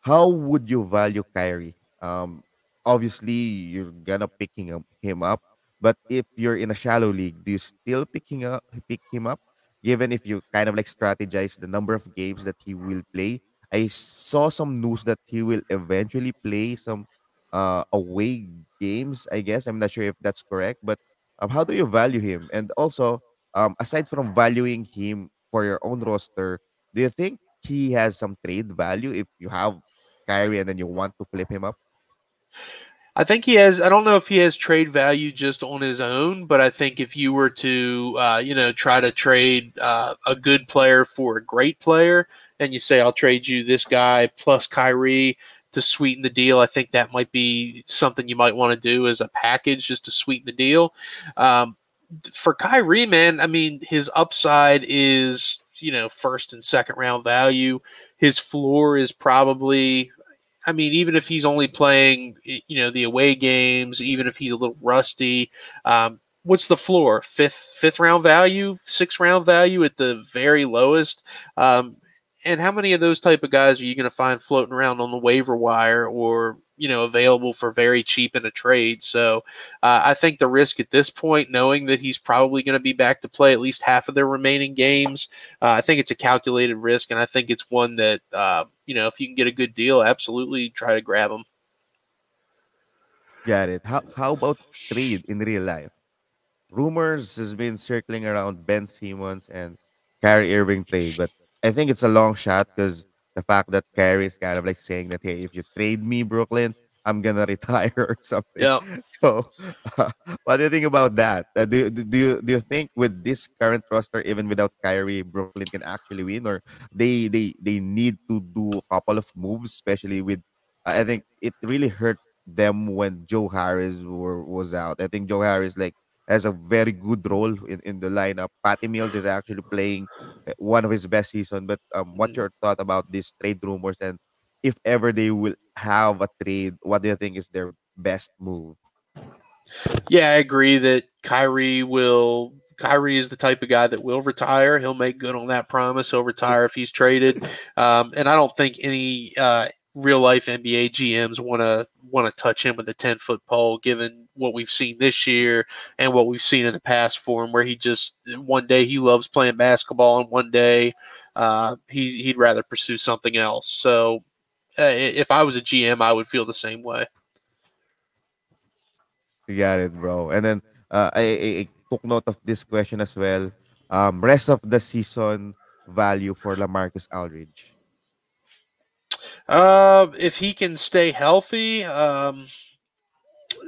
how would you value Kyrie? Um, obviously, you're gonna picking him, him up, but if you're in a shallow league, do you still picking up pick him up? Given if you kind of like strategize the number of games that he will play, I saw some news that he will eventually play some uh, away games. I guess I'm not sure if that's correct, but um, how do you value him? And also, um, aside from valuing him for your own roster, do you think he has some trade value if you have Kyrie and then you want to flip him up? I think he has. I don't know if he has trade value just on his own, but I think if you were to, uh, you know, try to trade uh, a good player for a great player, and you say, "I'll trade you this guy plus Kyrie," to sweeten the deal. I think that might be something you might want to do as a package just to sweeten the deal. Um, for Kyrie, man, I mean, his upside is, you know, first and second round value. His floor is probably, I mean, even if he's only playing, you know, the away games, even if he's a little rusty, um, what's the floor? Fifth, fifth round value, sixth round value at the very lowest. Um, and how many of those type of guys are you going to find floating around on the waiver wire or you know available for very cheap in a trade? So uh, i think the risk at this point knowing that he's probably going to be back to play at least half of their remaining games uh, i think it's a calculated risk and i think it's one that uh, you know if you can get a good deal absolutely try to grab him. Got it. How, how about trade in real life? Rumors has been circling around ben simmons and Kyrie Irving trade but I think it's a long shot because the fact that Kyrie is kind of like saying that, hey, if you trade me, Brooklyn, I'm gonna retire or something. Yeah. So, uh, what do you think about that? Uh, do, do do you do you think with this current roster, even without Kyrie, Brooklyn can actually win, or they they they need to do a couple of moves, especially with I think it really hurt them when Joe Harris were, was out. I think Joe Harris like has a very good role in, in the lineup. Patty Mills is actually playing uh, one of his best season. But um, what's Mm. your thought about these trade rumors and if ever they will have a trade, what do you think is their best move? Yeah, I agree that Kyrie will. Kyrie is the type of guy that will retire. He'll make good on that promise. He'll retire if he's traded, um, and I don't think any uh, real life NBA GMs want to want to touch him with a ten foot pole, given what we've seen this year and what we've seen in the past for him, where he just one day he loves playing basketball, and one day uh, he he'd rather pursue something else. So, uh, if I was a GM, I would feel the same way. You got it, bro. And then uh, I, I, I took note of this question as well. Um, rest of the season value for Lamarcus Aldridge. Uh, if he can stay healthy, um,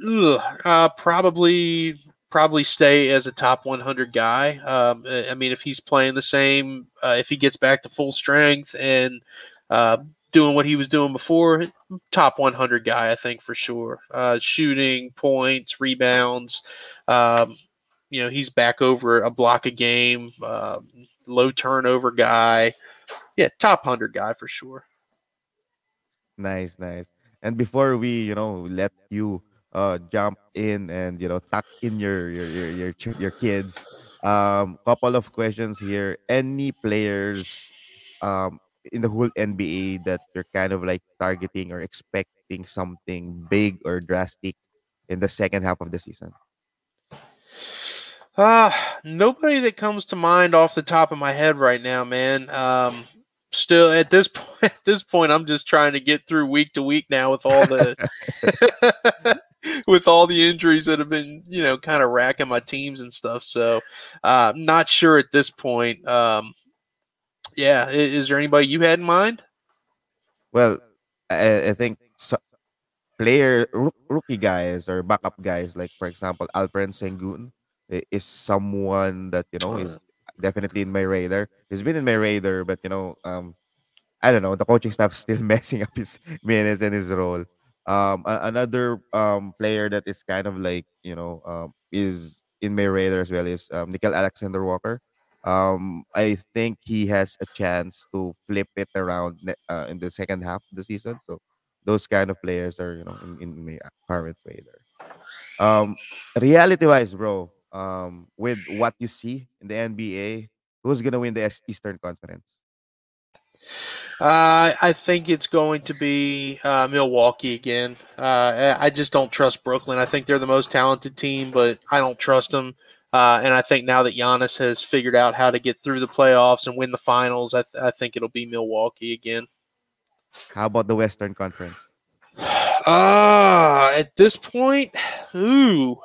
ugh, uh, probably probably stay as a top 100 guy. Um, I mean, if he's playing the same, uh, if he gets back to full strength and uh, doing what he was doing before, top 100 guy, I think for sure. Uh, shooting, points, rebounds. Um, you know, he's back over a block a game, um, low turnover guy. Yeah, top 100 guy for sure. Nice, nice. And before we, you know, let you uh jump in and you know tuck in your your your your, your kids, um, couple of questions here. Any players, um, in the whole NBA that you're kind of like targeting or expecting something big or drastic in the second half of the season? Uh, nobody that comes to mind off the top of my head right now, man. Um, still at this point, at this point, I'm just trying to get through week to week now with all the with all the injuries that have been, you know, kind of racking my teams and stuff. So, uh, not sure at this point. Um, yeah, i- is there anybody you had in mind? Well, I, I think so, player rookie guys or backup guys, like for example, Alperen Sengun is someone that you know is definitely in my radar. He's been in my radar, but you know, um, I don't know. The coaching staff still messing up his minutes and his role. Um, another um player that is kind of like you know um is in my radar as well is um, Nickeil Alexander Walker. Um, I think he has a chance to flip it around uh, in the second half of the season. So those kind of players are you know in, in my current radar. Um, reality wise, bro, um, with what you see in the NBA, who's gonna win the Eastern Conference? Uh, I think it's going to be uh, Milwaukee again. Uh, I just don't trust Brooklyn. I think they're the most talented team, but I don't trust them. Uh, and I think now that Giannis has figured out how to get through the playoffs and win the finals, I, th- I think it'll be Milwaukee again. How about the Western Conference? Ah, at this point, ooh,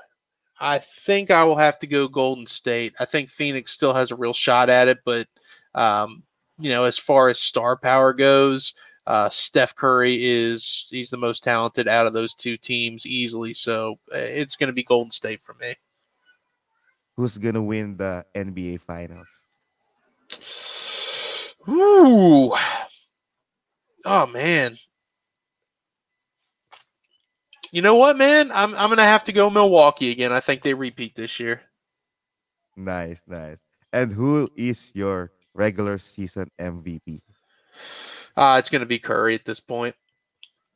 I think I will have to go Golden State. I think Phoenix still has a real shot at it, but um, you know, as far as star power goes, uh, Steph Curry is he's the most talented out of those two teams easily. So uh, it's going to be Golden State for me. Who's gonna win the NBA Finals? Ooh, oh man. You know what, man? I'm I'm gonna have to go Milwaukee again. I think they repeat this year. Nice, nice. And who is your regular season MVP? Uh, it's going to be Curry at this point.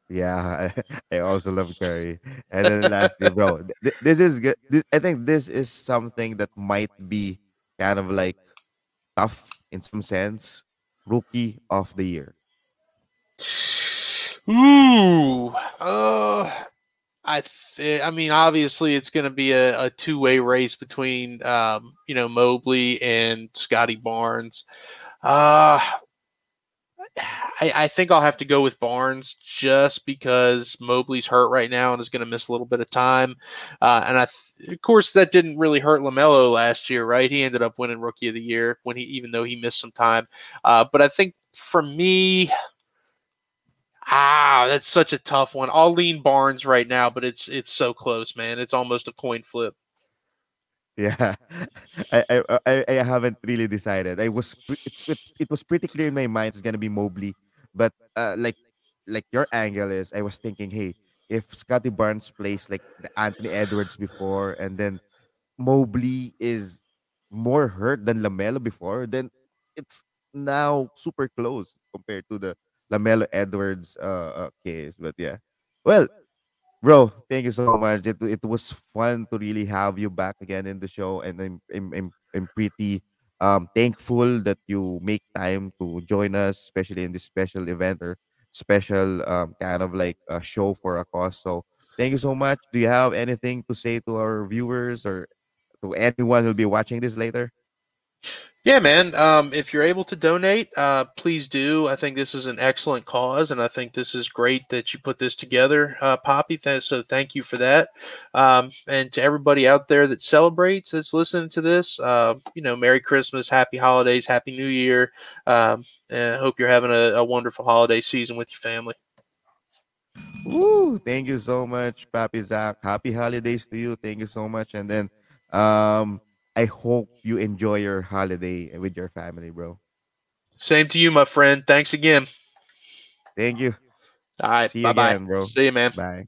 Yeah, I, I also love Curry. And then lastly, bro, th- th- this is good. This, I think this is something that might be kind of like tough in some sense. Rookie of the year. Ooh, uh, I th- I mean, obviously, it's going to be a, a two way race between um, you know Mobley and Scottie Barnes. Uh, I, I think I'll have to go with Barnes just because Mobley's hurt right now and is going to miss a little bit of time. Uh, and I, th- of course, that didn't really hurt Lamelo last year, right? He ended up winning Rookie of the Year when he, even though he missed some time. Uh, but I think for me, Ah, that's such a tough one. I'll lean Barnes right now, but it's it's so close, man. It's almost a coin flip. Yeah, I, I I I haven't really decided. I was it, it was pretty clear in my mind it's gonna be Mobley, but uh, like like your angle is, I was thinking, hey, if Scottie Barnes plays like Anthony Edwards before, and then Mobley is more hurt than Lamelo before, then it's now super close compared to the Lamelo Edwards uh, uh case. But yeah, well, bro, thank you so much. It it was fun to really have you back again in the show, and I'm I'm I'm, I'm pretty um thankful that you make time to join us, especially in this special event or special um kind of like a show for a cause. So thank you so much. Do you have anything to say to our viewers or to anyone who'll be watching this later? Yeah, man. Um, if you're able to donate, uh, please do. I think this is an excellent cause, and I think this is great that you put this together, uh, Poppy. Th- so thank you for that. Um, and to everybody out there that celebrates, that's listening to this, uh, you know, Merry Christmas, Happy Holidays, Happy New Year. Um, and I hope you're having a, a wonderful holiday season with your family. Woo! Thank you so much, Papi Zach. Happy holidays to you. Thank you so much. And then um I hope you enjoy your holiday with your family, bro. Same to you, my friend. Thanks again. Thank you. All right. See you Bye bye. again, bro. See you, man. Bye.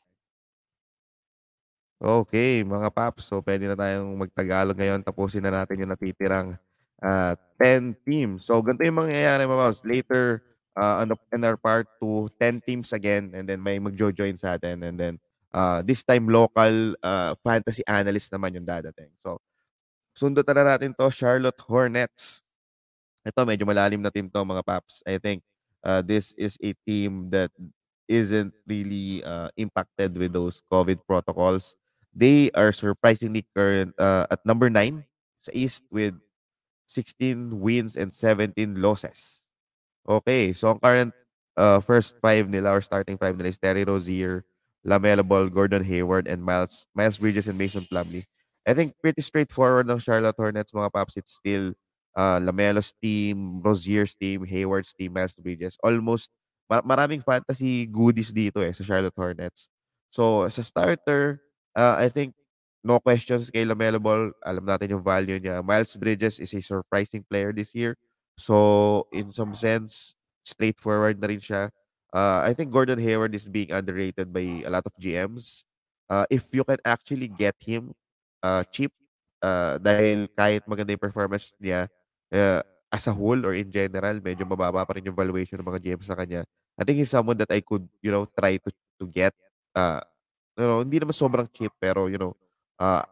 Okay, mga paps. So, pwede na tayong magtagalog ngayon. Tapusin na natin yung natitirang ah, 10 teams. So, ganito yung mangyayari, mga paps. Later, uh, on the, in our part to 10 teams again. And then may magjo-join sa atin. And then, uh, this time, local uh, fantasy analyst naman yung dadating. So, sundutan na natin to Charlotte Hornets. Ito, medyo malalim na team to, mga paps. I think uh, this is a team that isn't really uh, impacted with those COVID protocols. They are surprisingly current uh, at number 9 sa East with 16 wins and 17 losses. Okay, so ang current uh, first five nila or starting five nila is Terry Rozier, Lamelo Ball, Gordon Hayward, and Miles Miles Bridges and Mason Plumlee. I think pretty straightforward ng Charlotte Hornets mga paps. It's still uh, Lamelo's team, Rozier's team, Hayward's team, Miles Bridges. Almost mar- maraming fantasy goodies dito eh sa Charlotte Hornets. So, as a starter, uh, I think no questions kay Lamelo Ball. Alam natin yung value niya. Miles Bridges is a surprising player this year. So, in some sense, straightforward na rin siya. Uh, I think Gordon Hayward is being underrated by a lot of GMs. Uh, if you can actually get him uh, cheap, uh, dahil kahit maganda yung performance niya, uh, as a whole or in general, medyo mababa pa rin yung valuation ng mga GMs sa kanya. I think he's someone that I could, you know, try to to get. Uh, you know, hindi naman sobrang cheap, pero, you know, uh,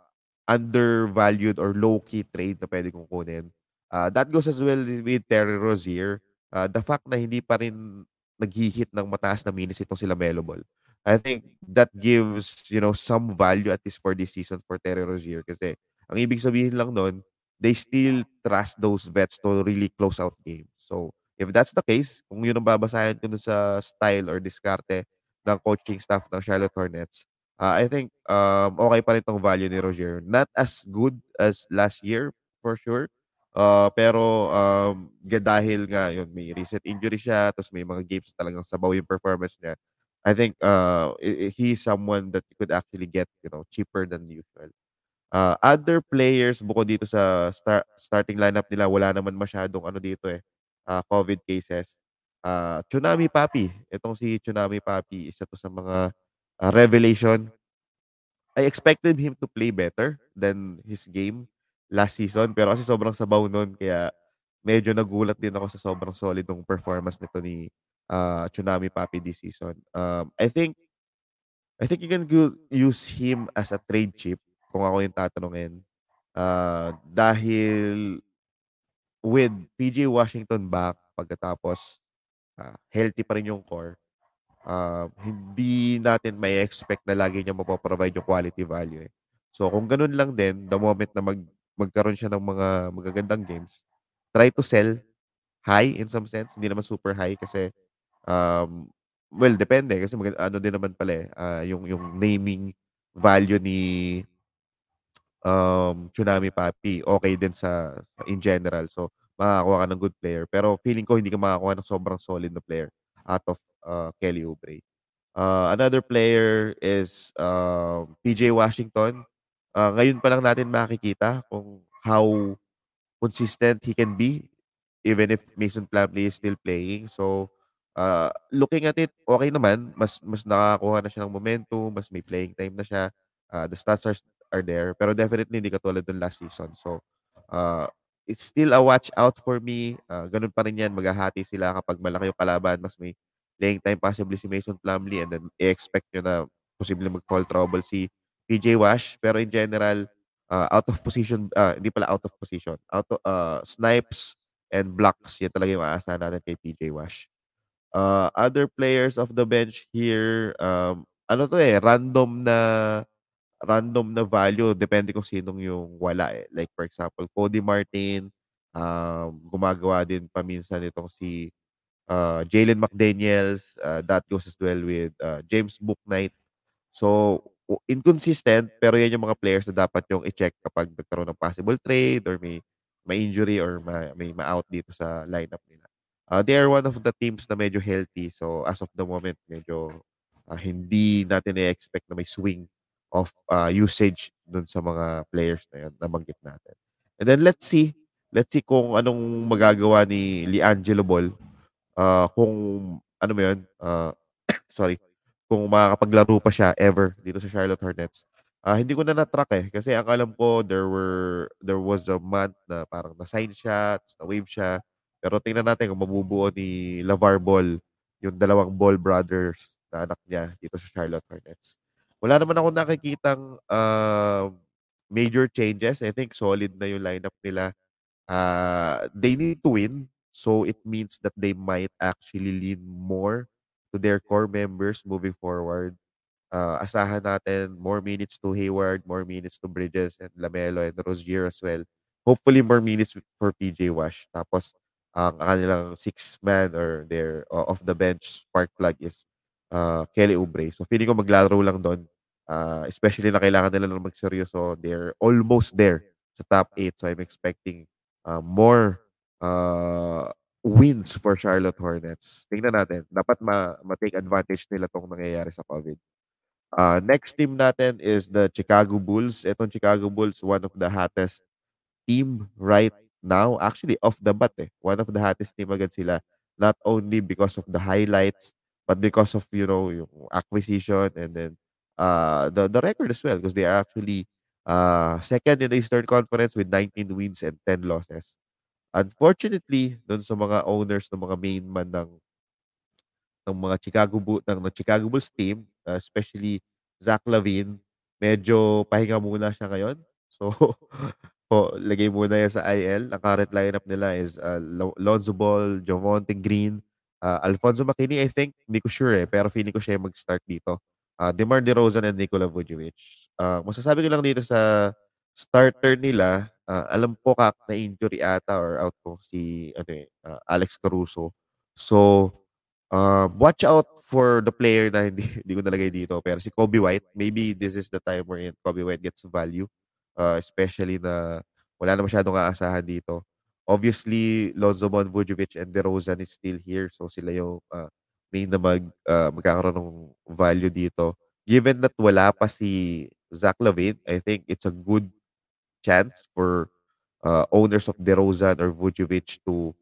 undervalued or low-key trade na pwede kong kunin. Uh, that goes as well with Terry Rozier. Uh, the fact na hindi pa rin naghihit ng mataas na minutes itong sila Melo Ball. I think that gives, you know, some value at least for this season for Terry Rozier kasi ang ibig sabihin lang nun, they still trust those vets to really close out games. So, if that's the case, kung yun ang babasahin ko dun sa style or diskarte ng coaching staff ng Charlotte Hornets, uh, I think um, okay pa rin tong value ni Rozier. Not as good as last year, for sure. Uh, pero um, dahil nga yun, may recent injury siya, tapos may mga games talagang sabaw yung performance niya. I think uh, he's someone that you could actually get, you know, cheaper than usual. Uh, other players bukod dito sa star- starting lineup nila, wala naman masyadong ano dito eh, uh, COVID cases. Uh, Tsunami Papi, itong si Tsunami Papi, isa to sa mga uh, revelation. I expected him to play better than his game last season, pero kasi sobrang sabaw nun, kaya medyo nagulat din ako sa sobrang solid ng performance nito ni uh, Tsunami Papi this season. Um, I think I think you can go, use him as a trade chip kung ako yung tatanungin. Uh, dahil with PJ Washington back pagkatapos uh, healthy pa rin yung core, uh, hindi natin may expect na lagi niya mapoprovide yung quality value. Eh. So kung ganun lang din, the moment na mag, magkaroon siya ng mga magagandang games, try to sell high in some sense. Hindi naman super high kasi um, well, depende kasi mag- ano din naman pala eh, uh, yung yung naming value ni um, Tsunami Papi okay din sa in general. So makakakuha ka ng good player. Pero feeling ko hindi ka makakuha ng sobrang solid na player out of uh, Kelly Oubre. Uh, another player is uh, PJ Washington. Uh, ngayon pa lang natin makikita kung how consistent he can be even if Mason Plumlee is still playing. So, uh, looking at it, okay naman. Mas mas nakakuha na siya ng momentum, mas may playing time na siya. Uh, the stats are, are there. Pero definitely hindi katulad ng last season. So, uh, it's still a watch out for me. Uh, ganun pa rin yan. Maghahati sila kapag malaki yung kalaban. Mas may playing time possibly si Mason Plumlee and then i-expect nyo na posible mag-fall trouble si PJ Wash. Pero in general, uh, out of position, uh, hindi pala out of position, out of, uh, snipes and blocks, yan talaga yung aasahan natin kay PJ Wash. Uh, other players of the bench here, um, ano to eh, random na random na value depende kung sinong yung wala eh. Like for example, Cody Martin, um, gumagawa din paminsan itong si uh, Jalen McDaniels, uh, that goes as well with uh, James Booknight. So, inconsistent, pero yan yung mga players na dapat yung i-check kapag nagkaroon ng possible trade or may may injury or may, may ma-out dito sa lineup nila. Uh, they are one of the teams na medyo healthy. So, as of the moment, medyo uh, hindi natin i-expect na may swing of uh, usage dun sa mga players na yan na banggit natin. And then, let's see. Let's see kung anong magagawa ni Liangelo Ball. Uh, kung, ano mo yun, uh, sorry, kung makakapaglaro pa siya ever dito sa Charlotte Hornets. Uh, hindi ko na na-track eh kasi ang alam ko there were there was a month na parang na-sign siya, na-wave siya. Pero tingnan natin kung mabubuo ni LaVar Ball yung dalawang Ball brothers na anak niya dito sa Charlotte Hornets. Wala naman ako nakikitang uh, major changes. I think solid na yung lineup nila. Uh, they need to win. So it means that they might actually lean more to their core members moving forward. Uh, asahan natin more minutes to Hayward, more minutes to Bridges and Lamelo and Rozier as well. Hopefully more minutes for PJ Wash. Tapos ang kanilang six man or their uh, off the bench spark plug is uh, Kelly Oubre. So feeling ko maglalaro lang doon. Uh, especially na kailangan nila lang magseryoso. They're almost there sa top 8. So I'm expecting uh, more uh, wins for Charlotte Hornets. Tingnan natin. Dapat ma- ma-take advantage nila tong nangyayari sa COVID. Uh, next team natin is the Chicago Bulls. Itong Chicago Bulls, one of the hottest team right now. Actually, off the bat eh. One of the hottest team agad sila. Not only because of the highlights, but because of, you know, yung acquisition and then uh, the, the record as well. Because they are actually uh, second in the Eastern Conference with 19 wins and 10 losses. Unfortunately, doon sa mga owners ng mga main man ng ng mga Chicago Bulls ng, ng Chicago Bulls team, uh, especially Zach Lavine, medyo pahinga muna siya ngayon. So, po, lagay muna yan sa IL. Ang current lineup nila is uh, Lonzo Ball, Javonte Green, uh, Alfonso McKinney, I think. Hindi ko sure eh, pero feeling ko siya mag-start dito. Uh, DeMar DeRozan and Nikola Vucevic. Uh, masasabi ko lang dito sa starter nila, uh, alam ko kak na injury ata or out ko si ano eh, uh, Alex Caruso. So, uh, watch out for the player na hindi, hindi ko nalagay dito. Pero si Kobe White, maybe this is the time wherein Kobe White gets value. Uh, especially na wala na masyadong aasahan dito. Obviously, Lonzo Ball, Vujovic, and DeRozan is still here. So, sila yung uh, main na mag, uh, magkakaroon ng value dito. Given that wala pa si Zach Lavine, I think it's a good chance for uh, owners of DeRozan or Vujovic to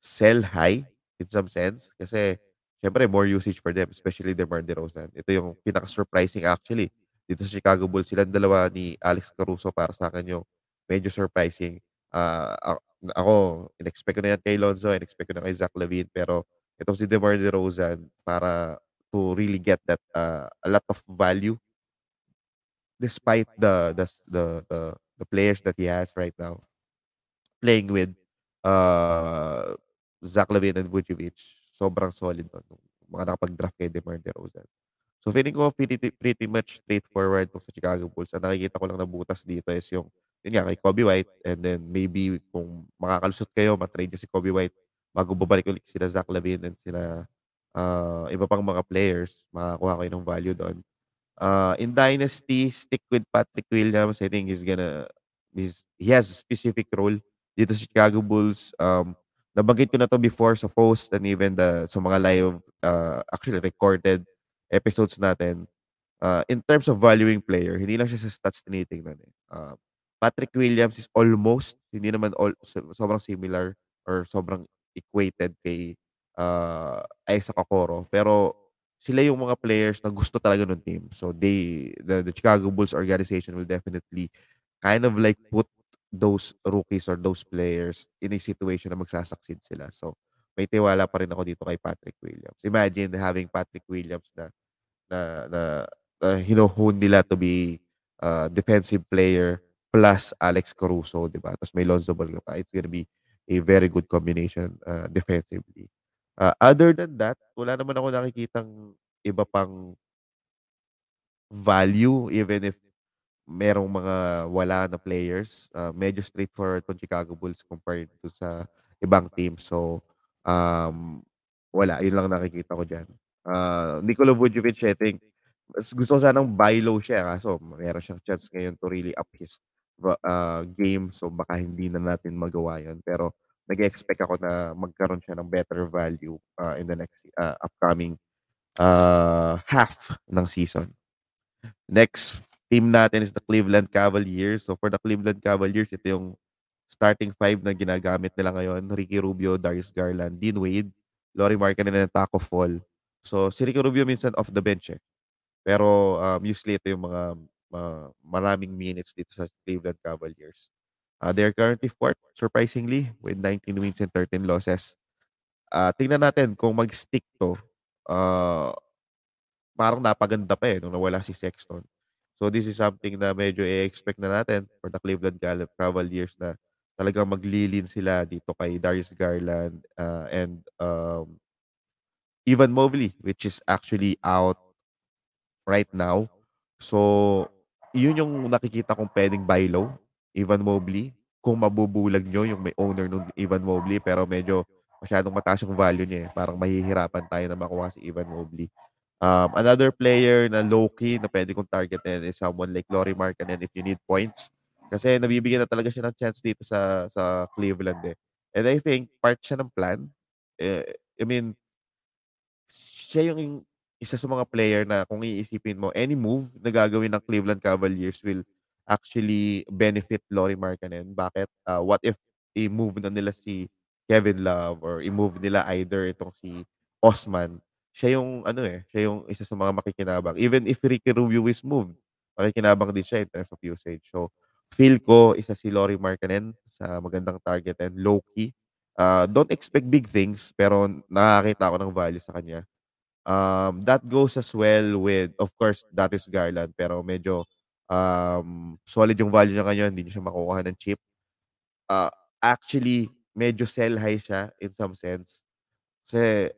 sell high in some sense. Kasi, syempre, more usage for them, especially DeMar DeRozan. Ito yung pinaka-surprising actually dito sa Chicago Bulls. Silang dalawa ni Alex Caruso para sa akin yung medyo surprising. Uh, ako, in-expect ko na yan kay Lonzo, in-expect ko na kay Zach Levine, pero itong si DeMar DeRozan para to really get that uh, a lot of value despite the the the the, the players that he has right now playing with uh Zach Levine and Vucevic sobrang solid nun mga nakapag-draft kay DeMar DeRozan So feeling ko pretty, pretty much straightforward to sa Chicago Bulls. Ang nakikita ko lang na butas dito is yung, yun nga, kay Kobe White. And then maybe kung makakalusot kayo, matrade nyo si Kobe White bago babalik ulit sila Zach Lavine and sila uh, iba pang mga players, makakuha kayo ng value doon. Uh, in Dynasty, stick with Patrick Williams. I think he's gonna, he's, he has a specific role dito sa Chicago Bulls. Um, nabanggit ko na to before sa post and even the sa mga live uh, actually recorded episodes natin. Uh, in terms of valuing player, hindi lang siya sa stats tinitingnan eh. Uh, Patrick Williams is almost hindi naman all, sobrang similar or sobrang equated kay uh, Isaac Okoro pero sila yung mga players na gusto talaga ng team. So they the, the Chicago Bulls organization will definitely kind of like put those rookies or those players in a situation na magsasucceed sila. So may tiwala pa rin ako dito kay Patrick Williams. Imagine having Patrick Williams na na na, na hinohone nila to be uh, defensive player plus Alex Caruso, di ba? Tapos may Lonzo Ball pa. It's gonna be a very good combination uh, defensively. Uh, other than that, wala naman ako nakikitang iba pang value even if merong mga wala na players. Uh, medyo straightforward tong Chicago Bulls compared to sa ibang team. So, um, wala. Yun lang nakikita ko dyan. Uh, Nikola Vujovic, I think, gusto ko sanang buy low siya. Kaso, meron siyang chance ngayon to really up his uh, game. So, baka hindi na natin magawa yun. Pero, nag-expect ako na magkaroon siya ng better value uh, in the next uh, upcoming uh, half ng season. Next team natin is the Cleveland Cavaliers. So for the Cleveland Cavaliers, ito yung starting five na ginagamit nila ngayon. Ricky Rubio, Darius Garland, Dean Wade, Laurie Markkanen, and Taco Fall. So si Ricky Rubio minsan off the bench eh. Pero um, usually ito yung mga uh, maraming minutes dito sa Cleveland Cavaliers. Uh, they're currently fourth, surprisingly, with 19 wins and 13 losses. Uh, tingnan natin kung mag-stick to. Uh, parang napaganda pa eh nung nawala si Sexton. So this is something na medyo i-expect na natin for the Cleveland Cavaliers na talagang maglilin sila dito kay Darius Garland uh, and um, Evan Mobley which is actually out right now. So yun yung nakikita kong pwedeng buy low Evan Mobley. Kung mabubulag nyo yung may owner ng Evan Mobley pero medyo masyadong mataas yung value niya eh. Parang mahihirapan tayo na makuha si Evan Mobley. Um, another player na low-key na pwede kong targetin is someone like Laurie Markkanen if you need points. Kasi nabibigyan na talaga siya ng chance dito sa sa Cleveland eh. And I think part siya ng plan. Eh, I mean, siya yung isa sa mga player na kung iisipin mo, any move na gagawin ng Cleveland Cavaliers will actually benefit Laurie Markkanen. Bakit? Uh, what if i-move na nila si Kevin Love or i-move nila either itong si Osman. Siya yung ano eh, siya yung isa sa mga makikinabang. Even if Ricky Rubio is moved, makikinabang din siya in terms of usage. So, feel ko isa si Laurie Markkanen sa magandang target and low-key. Uh, don't expect big things, pero nakakita ako ng value sa kanya. Um, that goes as well with, of course, Darius Garland, pero medyo um, solid yung value niya ngayon, hindi niya siya makukuha ng cheap. Uh, actually, medyo sell high siya in some sense. Kasi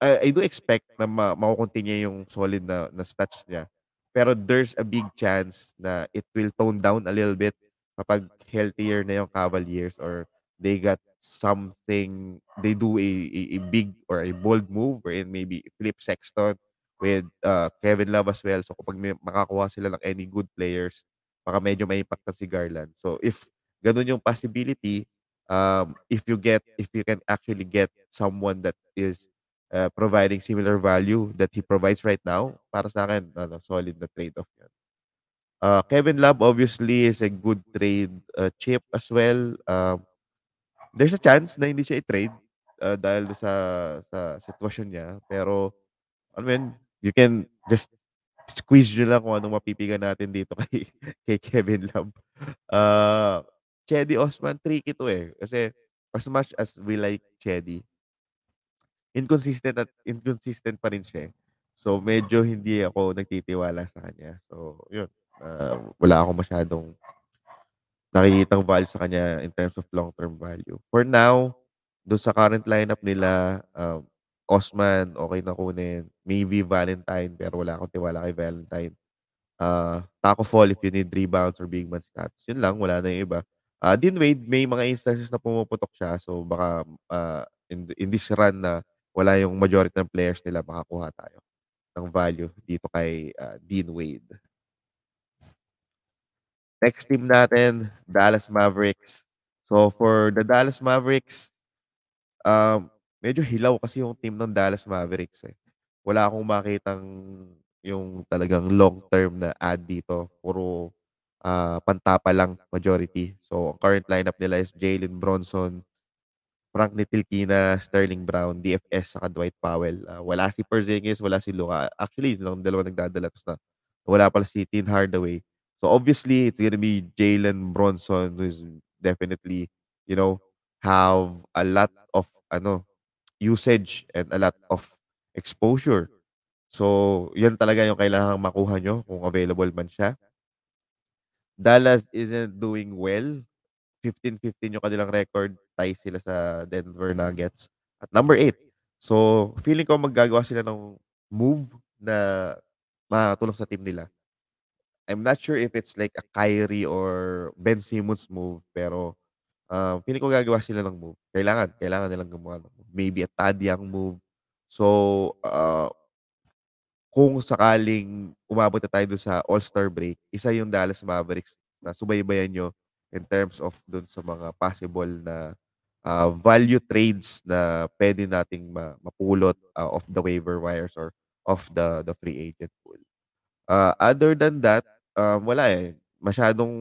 I, I do expect na ma makukontinue yung solid na, na stats niya. Pero there's a big chance na it will tone down a little bit kapag healthier na yung Cavaliers or they got something, they do a, a, a big or a bold move wherein maybe flip Sexton with uh, Kevin Love as well. So kapag may, makakuha sila ng any good players, baka medyo may impact si Garland. So if ganun yung possibility, um, if you get, if you can actually get someone that is uh, providing similar value that he provides right now, para sa akin, ano, solid na trade-off yan. Uh, Kevin Love obviously is a good trade uh, chip as well. Um, there's a chance na hindi siya i-trade uh, dahil sa sa sitwasyon niya. Pero, I mean, you can just squeeze nyo lang kung anong mapipigan natin dito kay, kay Kevin Love. Uh, Chedi Osman, tricky to eh. Kasi as much as we like Chedi, inconsistent at inconsistent pa rin siya eh. So, medyo hindi ako nagtitiwala sa kanya. So, yun. Uh, wala ako masyadong nakikitang value sa kanya in terms of long-term value. For now, doon sa current lineup nila, um, Osman, okay na kunin. Maybe Valentine, pero wala akong tiwala kay Valentine. Uh, Taco Fall if you need rebounds or big man stats. Yun lang, wala na yung iba. Uh, Dean Wade, may mga instances na pumuputok siya. So baka uh, in, in this run na wala yung majority ng players nila, makakuha tayo ng value dito kay uh, Dean Wade. Next team natin, Dallas Mavericks. So for the Dallas Mavericks, um, medyo hilaw kasi yung team ng Dallas Mavericks, eh. Wala akong makitang yung talagang long term na add dito. Puro, ah, pantapa lang majority. So, current lineup nila is Jalen Bronson, Frank Ntilikina, Sterling Brown, DFS, saka Dwight Powell. Ah, wala si Porzingis, wala si Luka. Actually, yun lang dalawa nagdadala tapos na wala pala si Tim Hardaway. So, obviously, it's gonna be Jalen Bronson who's definitely, you know, have a lot of ano, usage and a lot of exposure. So, yan talaga yung kailangang makuha nyo kung available man siya. Dallas isn't doing well. 15-15 yung kanilang record. Tie sila sa Denver Nuggets at number 8. So, feeling ko maggagawa sila ng move na makakatulong sa team nila. I'm not sure if it's like a Kyrie or Ben Simmons move, pero um, feeling ko gagawa sila ng move. Kailangan, kailangan nilang gumawa ng move. Maybe a Tad Young move. So, uh, kung sakaling umabot na tayo sa All-Star break, isa yung Dallas Mavericks na subaybayan nyo in terms of dun sa mga possible na uh, value trades na pwede nating ma- mapulot uh, off the waiver wires or off the the free agent pool. Uh, other than that, um, wala eh. Masyadong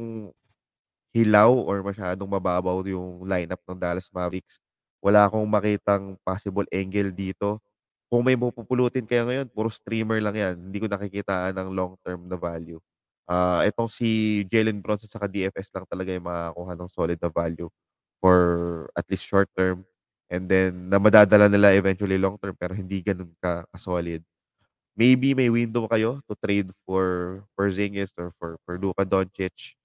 hilaw or masyadong mababaw yung lineup ng Dallas Mavericks. Wala akong makitang possible angle dito. Kung may pupulutin kayo ngayon, puro streamer lang yan. Hindi ko nakikitaan ng long-term na value. Uh, itong si Jalen Bronson sa DFS lang talaga yung makakuha ng solid na value for at least short term. And then, na madadala nila eventually long term pero hindi ganun ka, ka-solid. Maybe may window kayo to trade for Porzingis or for, for Luka Doncic.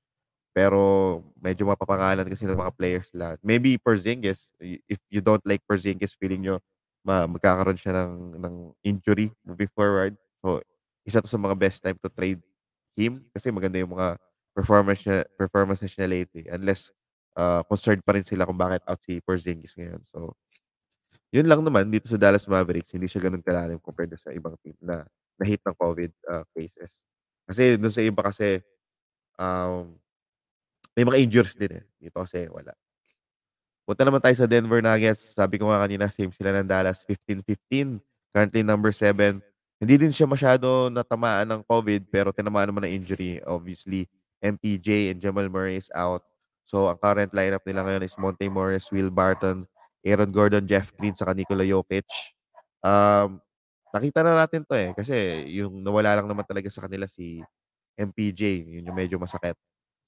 Pero medyo mapapangalan kasi ng mga players lahat. Maybe Porzingis, if you don't like Porzingis, feeling nyo ma magkakaroon siya ng, ng injury moving forward. So, isa to sa mga best time to trade him kasi maganda yung mga performance niya, performances niya lately. Unless uh, concerned pa rin sila kung bakit out si Porzingis ngayon. So, yun lang naman dito sa Dallas Mavericks, hindi siya ganun kalalim compared sa ibang team na na-hit ng COVID uh, cases. Kasi dun sa iba kasi, um, may mga injuries din eh. Dito kasi wala. Punta naman tayo sa Denver Nuggets. Sabi ko nga kanina, same sila ng Dallas, 15-15. Currently number 7. Hindi din siya masyado natamaan ng COVID, pero tinamaan naman ng injury. Obviously, MPJ and Jamal Murray is out. So, ang current lineup nila ngayon is Monte Morris, Will Barton, Aaron Gordon, Jeff Green, saka Nikola Jokic. Um, nakita na natin to eh. Kasi yung nawala lang naman talaga sa kanila si MPJ. Yun yung medyo masakit.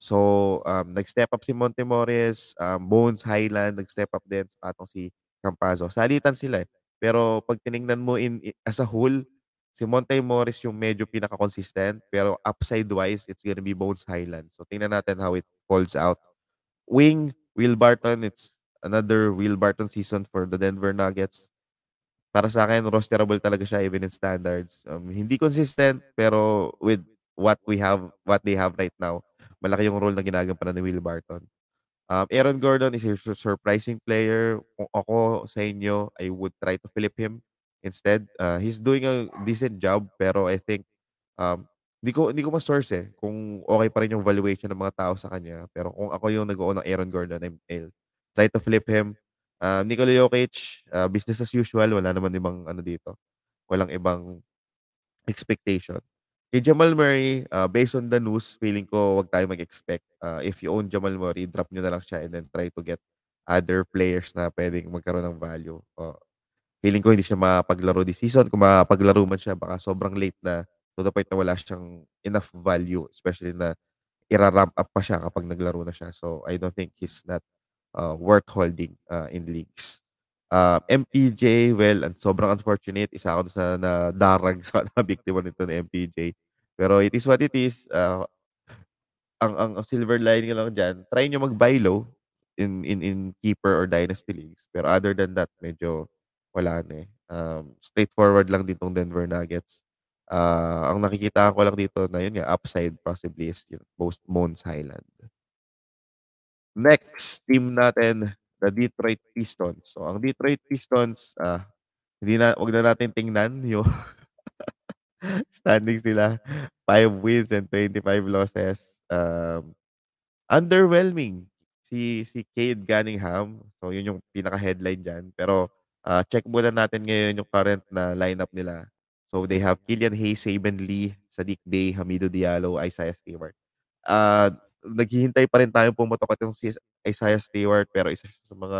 So, um, nag-step up si Monte Morris, um, Bones Highland, nag-step up din sa atong si Campazzo. Salitan sila eh. Pero pag tiningnan mo in, as a whole, si Monte Morris yung medyo pinaka-consistent. Pero upside-wise, it's gonna be Bones Highland. So, tingnan natin how it falls out. Wing, Will Barton, it's another Will Barton season for the Denver Nuggets. Para sa akin, rosterable talaga siya even in standards. Um, hindi consistent, pero with what we have, what they have right now, malaki yung role na ginagampanan ni Will Barton. Um, Aaron Gordon is a surprising player. Kung ako sa inyo, I would try to flip him instead. Uh, he's doing a decent job, pero I think um, hindi ko hindi ko ma-source eh kung okay pa rin yung valuation ng mga tao sa kanya. Pero kung ako yung nag-o ng Aaron Gordon, I'm, I'll try to flip him. Uh, Nikola Jokic, uh, business as usual. Wala naman ibang ano dito. Walang ibang expectation. Kay Jamal Murray, uh, based on the news, feeling ko wag tayo mag-expect. Uh, if you own Jamal Murray, drop nyo na lang siya and then try to get other players na pwedeng magkaroon ng value. Uh, feeling ko hindi siya mapaglaro this season. Kung mapaglaro man siya, baka sobrang late na to the point na wala siyang enough value, especially na ira-ramp up pa siya kapag naglaro na siya. So, I don't think he's not uh, worth holding uh, in leagues. Uh, MPJ, well, and sobrang unfortunate. Isa ako sa na darag sa na biktima nito ni MPJ. Pero it is what it is. Uh, ang, ang, ang silver lining lang dyan, try nyo mag-buy low in, in, in keeper or dynasty leagues. Pero other than that, medyo wala na eh. Um, straightforward lang din tong Denver Nuggets. Uh, ang nakikita ko lang dito na yun nga, upside possibly is yun, most Mons Highland. Next team natin, the Detroit Pistons. So, ang Detroit Pistons, uh, hindi na, wag na natin tingnan yung standings nila. 5 wins and 25 losses. Um, underwhelming si si Cade Cunningham. So, yun yung pinaka-headline diyan. Pero, ah, check muna natin ngayon yung current na lineup nila. So, they have Killian Hayes, Saben Lee, Sadiq Bey, Hamidou Diallo, Isaiah Stewart. Ah, naghihintay pa rin tayong pumutok itong si Isaiah Stewart pero isa siya sa mga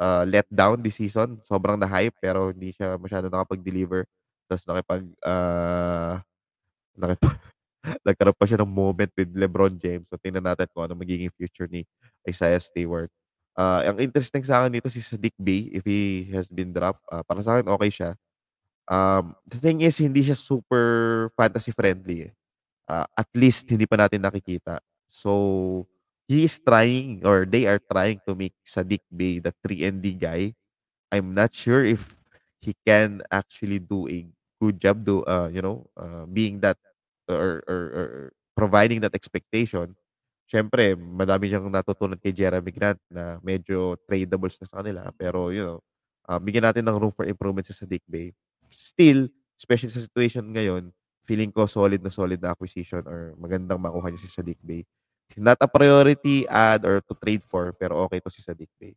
ah, letdown this season. Sobrang na-hype pero hindi siya masyado nakapag-deliver. Tapos nakipag ah, nakipag nagkaroon pa siya ng moment with LeBron James. So, tingnan natin kung ano magiging future ni Isaiah Stewart. Ah, ang interesting sa akin dito si Sadiq Bey if he has been dropped. Ah, para sa akin okay siya. Um, the thing is hindi siya super fantasy friendly eh. Ah, at least hindi pa natin nakikita. So, he is trying or they are trying to make Sadiq Bey the 3 and D guy. I'm not sure if he can actually do a good job do uh, you know, uh, being that or, or, or providing that expectation. Siyempre, madami siyang natutunan kay Jeremy Grant na medyo tradables na sa kanila. Pero, you know, uh, bigyan natin ng room for improvement sa Sadiq Bey. Still, especially sa situation ngayon, feeling ko solid na solid na acquisition or magandang makuha niya si Sadiq Bey. Not a priority add or to trade for, pero okay to si Sadiq Bey.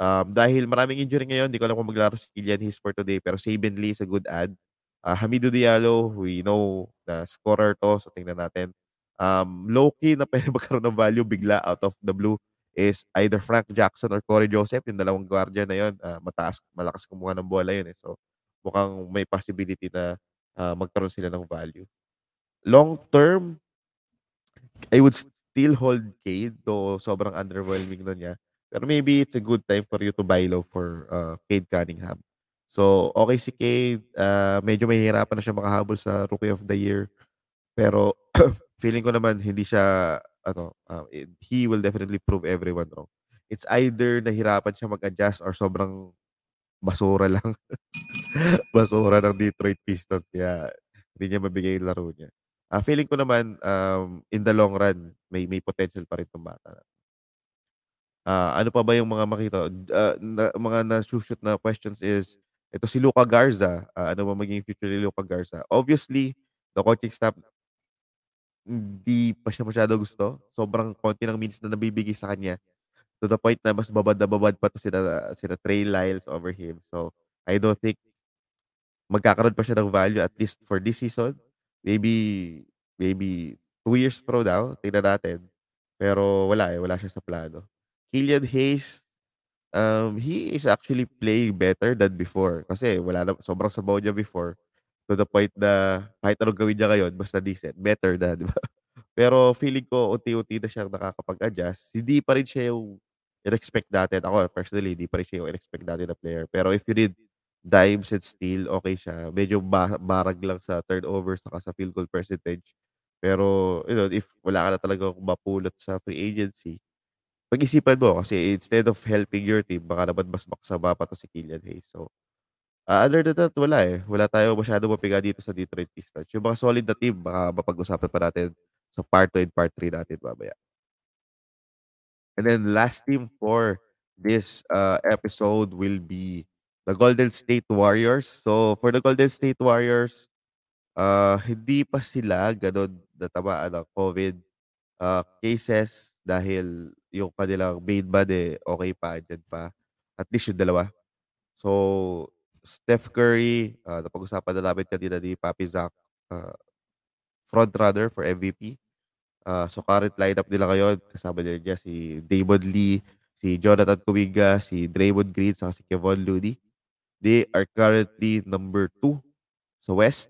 Um, dahil maraming injury ngayon, di ko alam kung maglaro si Killian Hayes for today, pero Saben Lee is a good add. Uh, Hamidou Diallo, we know na scorer to, so tingnan natin. Um, low-key na pwede magkaroon ng value bigla out of the blue is either Frank Jackson or Corey Joseph, yung dalawang guardia na yun, uh, mataas, malakas kumuha ng bola yun eh. So, mukhang may possibility na uh, magkaroon sila ng value. Long term, I would still hold Cade, though sobrang underwhelming na niya. Pero maybe it's a good time for you to buy low for uh, Cade Cunningham. So, okay si Cade. Uh, medyo mahihirapan na siya makahabol sa Rookie of the Year. Pero, feeling ko naman hindi siya, ano, uh, he will definitely prove everyone wrong. It's either nahirapan siya mag-adjust or sobrang basura lang. basura ng Detroit Pistons. Kaya, hindi niya mabigay yung laro niya. Uh, feeling ko naman, um, in the long run, may may potential pa rin itong bata. Uh, ano pa ba yung mga makita? Uh, na, mga na-shoot na questions is, ito si Luca Garza. Uh, ano ba magiging future ni Luca Garza? Obviously, the coaching staff hindi pa siya masyado gusto. Sobrang konti ng minutes na nabibigay sa kanya. To the point na mas babad na babad pa to sila, sila Trey Lyles over him. So, I don't think magkakaroon pa siya ng value at least for this season. Maybe, maybe two years pro daw. Tingnan natin. Pero wala eh. Wala siya sa plano. Killian Hayes, um, he is actually playing better than before. Kasi wala na, sobrang sabaw niya before. To the point na kahit anong gawin niya ngayon, basta decent. Better na, di ba? Pero feeling ko, unti-unti na siyang nakakapag-adjust. Hindi pa rin siya yung in-expect natin. Ako, personally, hindi pa rin siya yung in-expect natin na player. Pero if you need dimes and steal, okay siya. Medyo ba- barag lang sa turnovers saka sa field goal percentage. Pero, you know, if wala ka na talaga mapulot sa free agency, pag-isipan mo kasi instead of helping your team, baka naman mas makasama pa to si Killian Hayes. So, uh, other than that, wala eh. Wala tayo masyado mapiga dito sa Detroit Pistons. Yung mga solid na team, baka mapag-usapan pa natin sa part 2 and part 3 natin mamaya. And then last team for this uh, episode will be the Golden State Warriors. So, for the Golden State Warriors, uh, hindi pa sila ganun natamaan ng COVID uh, cases dahil yung kanilang main man eh, okay pa, dyan pa. At least yung dalawa. So, Steph Curry, uh, napag-usapan na namin kanina ni Papi Zach, uh, front runner for MVP. Uh, so, current lineup nila ngayon, kasama nila niya si Damon Lee, si Jonathan Kuminga, si Draymond Green, saka si Kevon Looney. They are currently number two sa West.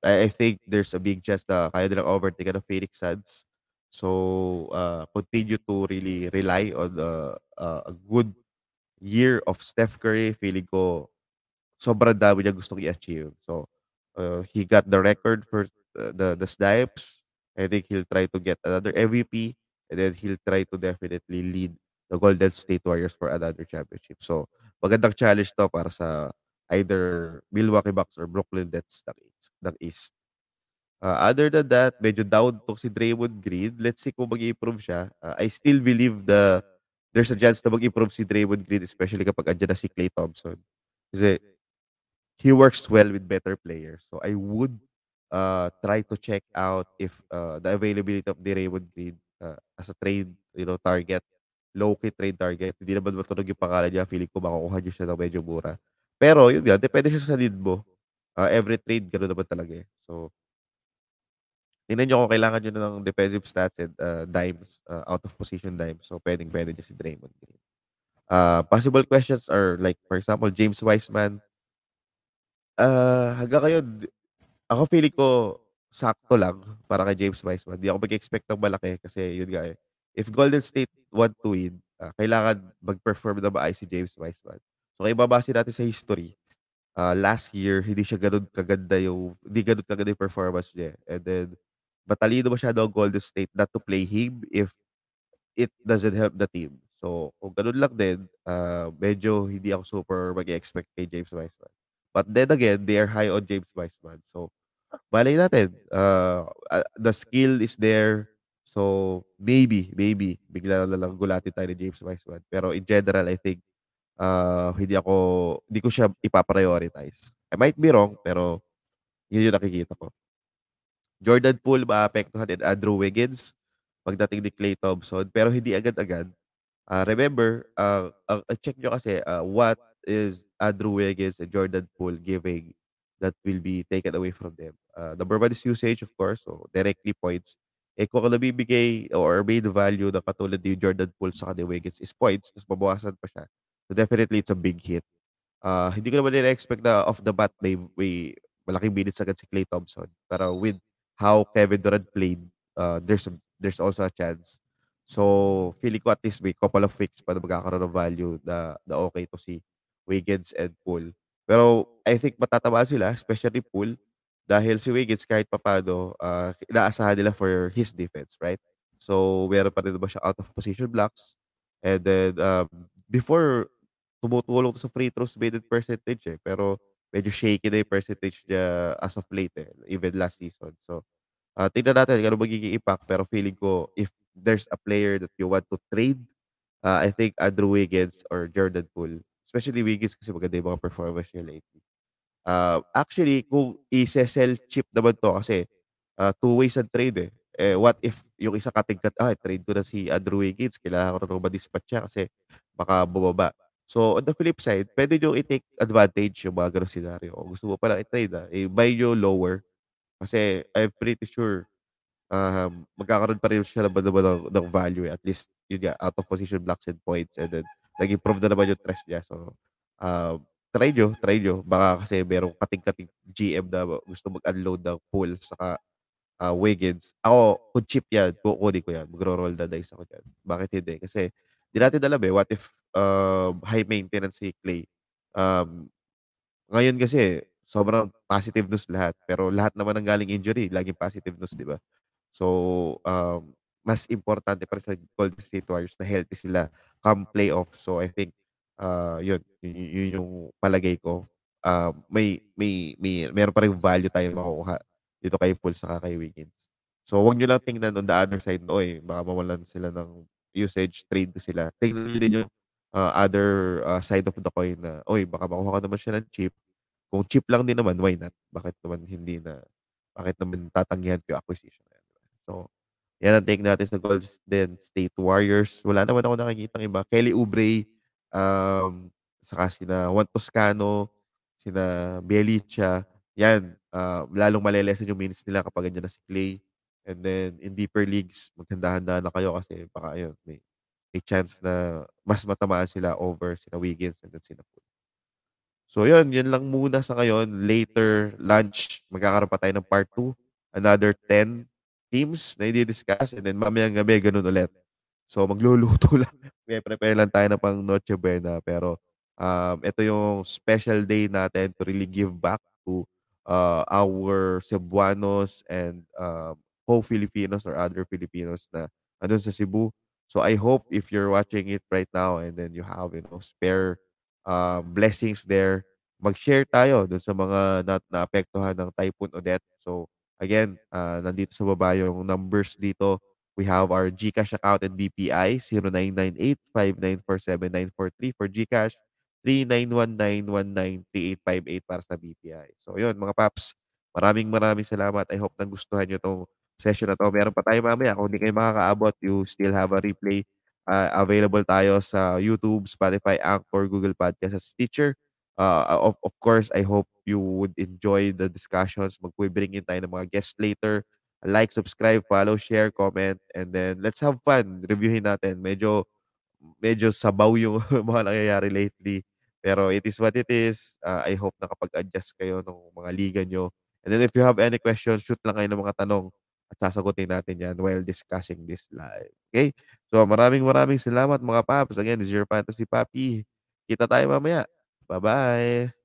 I, I think there's a big chance na kaya nilang overtake ng Phoenix Suns. So, uh, continue to really rely on uh, uh, a good year of Steph Curry. Feeling ko sobrang dami niya gustong i-achieve. So, uh, he got the record for uh, the the snipes. I think he'll try to get another MVP and then he'll try to definitely lead the Golden State Warriors for another championship. So, magandang challenge to para sa either Milwaukee Bucks or Brooklyn Nets ng East. Ng East. Uh, other than that, medyo down to si Draymond Green. Let's see kung mag-improve siya. Uh, I still believe the there's a chance na mag-improve si Draymond Green especially kapag andyan na si Klay Thompson. Kasi he works well with better players. So I would uh, try to check out if uh, the availability of the Raymond Green uh, as a trade, you know, target low-key trade target. Hindi naman matunog yung pangalan niya. Feeling ko makukuha niyo siya ng medyo mura. Pero yun nga, depende siya sa need mo. Uh, every trade, gano'n naman talaga eh. So, tingnan nyo kung kailangan nyo ng defensive stats and uh, dimes, uh, out of position dimes. So, pwedeng pwede nyo si Draymond Green. Uh, possible questions are like, for example, James Wiseman. Uh, hanggang ngayon, ako feeling ko sakto lang para kay James Wiseman. Hindi ako mag-expect ng malaki kasi yun nga eh. If Golden State want to win, uh, kailangan mag-perform na maayos si James Wiseman. So, kaya babase natin sa history. Uh, last year, hindi siya ganun kaganda yung, hindi ganun kaganda yung performance niya. And then, matalino masyado ang Golden State not to play him if it doesn't help the team. So, kung ganun lang din, uh, medyo hindi ako super mag-expect kay James Wiseman. But then again, they are high on James Wiseman. So, malay natin, uh, the skill is there. So, maybe, maybe, bigla na lang gulatin tayo ni James Wiseman. Pero in general, I think, uh, hindi ako, hindi ko siya ipaprioritize. I might be wrong, pero yun yung nakikita ko. Jordan Poole maapektuhan din Andrew Wiggins pagdating ni Clay Thompson pero hindi agad-agad. Uh, remember, uh, uh, check nyo kasi uh, what is Andrew Wiggins and Jordan Poole giving that will be taken away from them. Uh, number one is usage, of course. So, directly points. Eh, kung nabibigay or made value na katulad ni Jordan Poole sa kanila Wiggins is points, tapos mabawasan pa siya. So, definitely, it's a big hit. Uh, hindi ko naman nila-expect na off the bat may, may malaking minutes agad si Clay Thompson. Pero with how Kevin Durant played, uh, there's a, there's also a chance. So, feeling ko at least may couple of weeks pa na magkakaroon ng value na, na okay to si Wiggins and Poole. Pero I think matatamaan sila, especially Poole, dahil si Wiggins kahit papado, uh, inaasahan nila for his defense, right? So, meron pa rin ba siya out of position blocks? And then, um, before, tumutulong sa free throws made percentage eh. Pero, medyo shaky na yung percentage niya as of late eh, even last season. So, uh, tingnan natin kung ano magiging impact. Pero feeling ko, if there's a player that you want to trade, uh, I think Andrew Wiggins or Jordan Poole Especially Wiggins kasi maganda yung mga performance niya lately. Uh, actually, kung i-sell cheap naman to kasi uh, two ways ang trade eh. eh. What if yung isa katingkat, ah, trade ko na si Andrew Wiggins, kailangan ko na ma-dispatch siya kasi baka bumaba. So, on the flip side, pwede nyo i-take advantage yung mga ganong scenario. Kung gusto mo pala i-trade, ah, i-buy nyo lower. Kasi I'm pretty sure um, magkakaroon pa rin siya naman naman ng, ng value. Eh. At least, yun nga, out of position blocks and points. And then, nag-improve na naman yung trust niya. So, uh, try nyo, try nyo. Baka kasi merong kating-kating GM na gusto mag-unload ng pool saka uh, Wiggins. Ako, kung chip yan, kukunin ko yan. Magro-roll the dice ako dyan. Bakit hindi? Kasi, di natin alam eh, what if uh, high maintenance si Clay? Um, ngayon kasi, sobrang positive news lahat. Pero lahat naman ng galing injury, laging positive news, di ba? So, um, mas importante para sa Golden State Warriors na healthy sila come playoff. So I think uh, yun, yun, yun yung palagay ko. Uh, may may may meron pa rin value tayo makukuha dito kay Poole sa kay Wiggins. So wag niyo lang tingnan on the other side, oy, baka mawalan sila ng usage, trade sila. Tingnan niyo din yung uh, other uh, side of the coin na, oy, baka makuha ka naman siya ng cheap. Kung cheap lang din naman, why not? Bakit naman hindi na, bakit naman tatanggihan ko yung acquisition? So, yan ang take natin sa Golden State Warriors. Wala naman ako nakikita ng iba. Kelly Oubre, um, saka sina Juan Toscano, sina Bielicha. Yan, uh, lalong malelesan yung minutes nila kapag ganyan na si Clay. And then, in deeper leagues, maganda-handa na kayo kasi baka ayun, may, may chance na mas matamaan sila over sina Wiggins and then sina Poole. So, yun, yun lang muna sa ngayon. Later, lunch, magkakaroon pa tayo ng part 2. Another 10 teams na i-discuss and then mamayang gabi ganun ulit. So magluluto lang. May prepare lang tayo na pang Noche Buena pero um, ito yung special day natin to really give back to uh, our Cebuanos and um, co-Filipinos or other Filipinos na andun sa Cebu. So I hope if you're watching it right now and then you have you know spare uh, blessings there, mag-share tayo dun sa mga na naapektuhan ng Typhoon Odette. So Again, uh, nandito sa baba yung numbers dito. We have our GCash account and BPI 0998-5947-943 for GCash, 3919193858 para sa BPI. So yun mga paps, maraming maraming salamat. I hope nagustuhan nyo itong session na to. Meron pa tayo mamaya. Kung hindi kayo makakaabot, you still have a replay Uh, available tayo sa YouTube, Spotify, Anchor, Google Podcast, at Stitcher. Uh, of, of course, I hope you would enjoy the discussions. Mag-bring in tayo ng mga guests later. Like, subscribe, follow, share, comment, and then let's have fun. Reviewin natin. Medyo medyo sabaw yung mga nangyayari lately. Pero it is what it is. Uh, I hope nakapag-adjust kayo ng mga liga nyo. And then if you have any questions, shoot lang kayo ng mga tanong at sasagutin natin yan while discussing this live. Okay? So maraming maraming salamat mga paps. Again, this is your Fantasy Papi. Kita tayo mamaya. Bye-bye.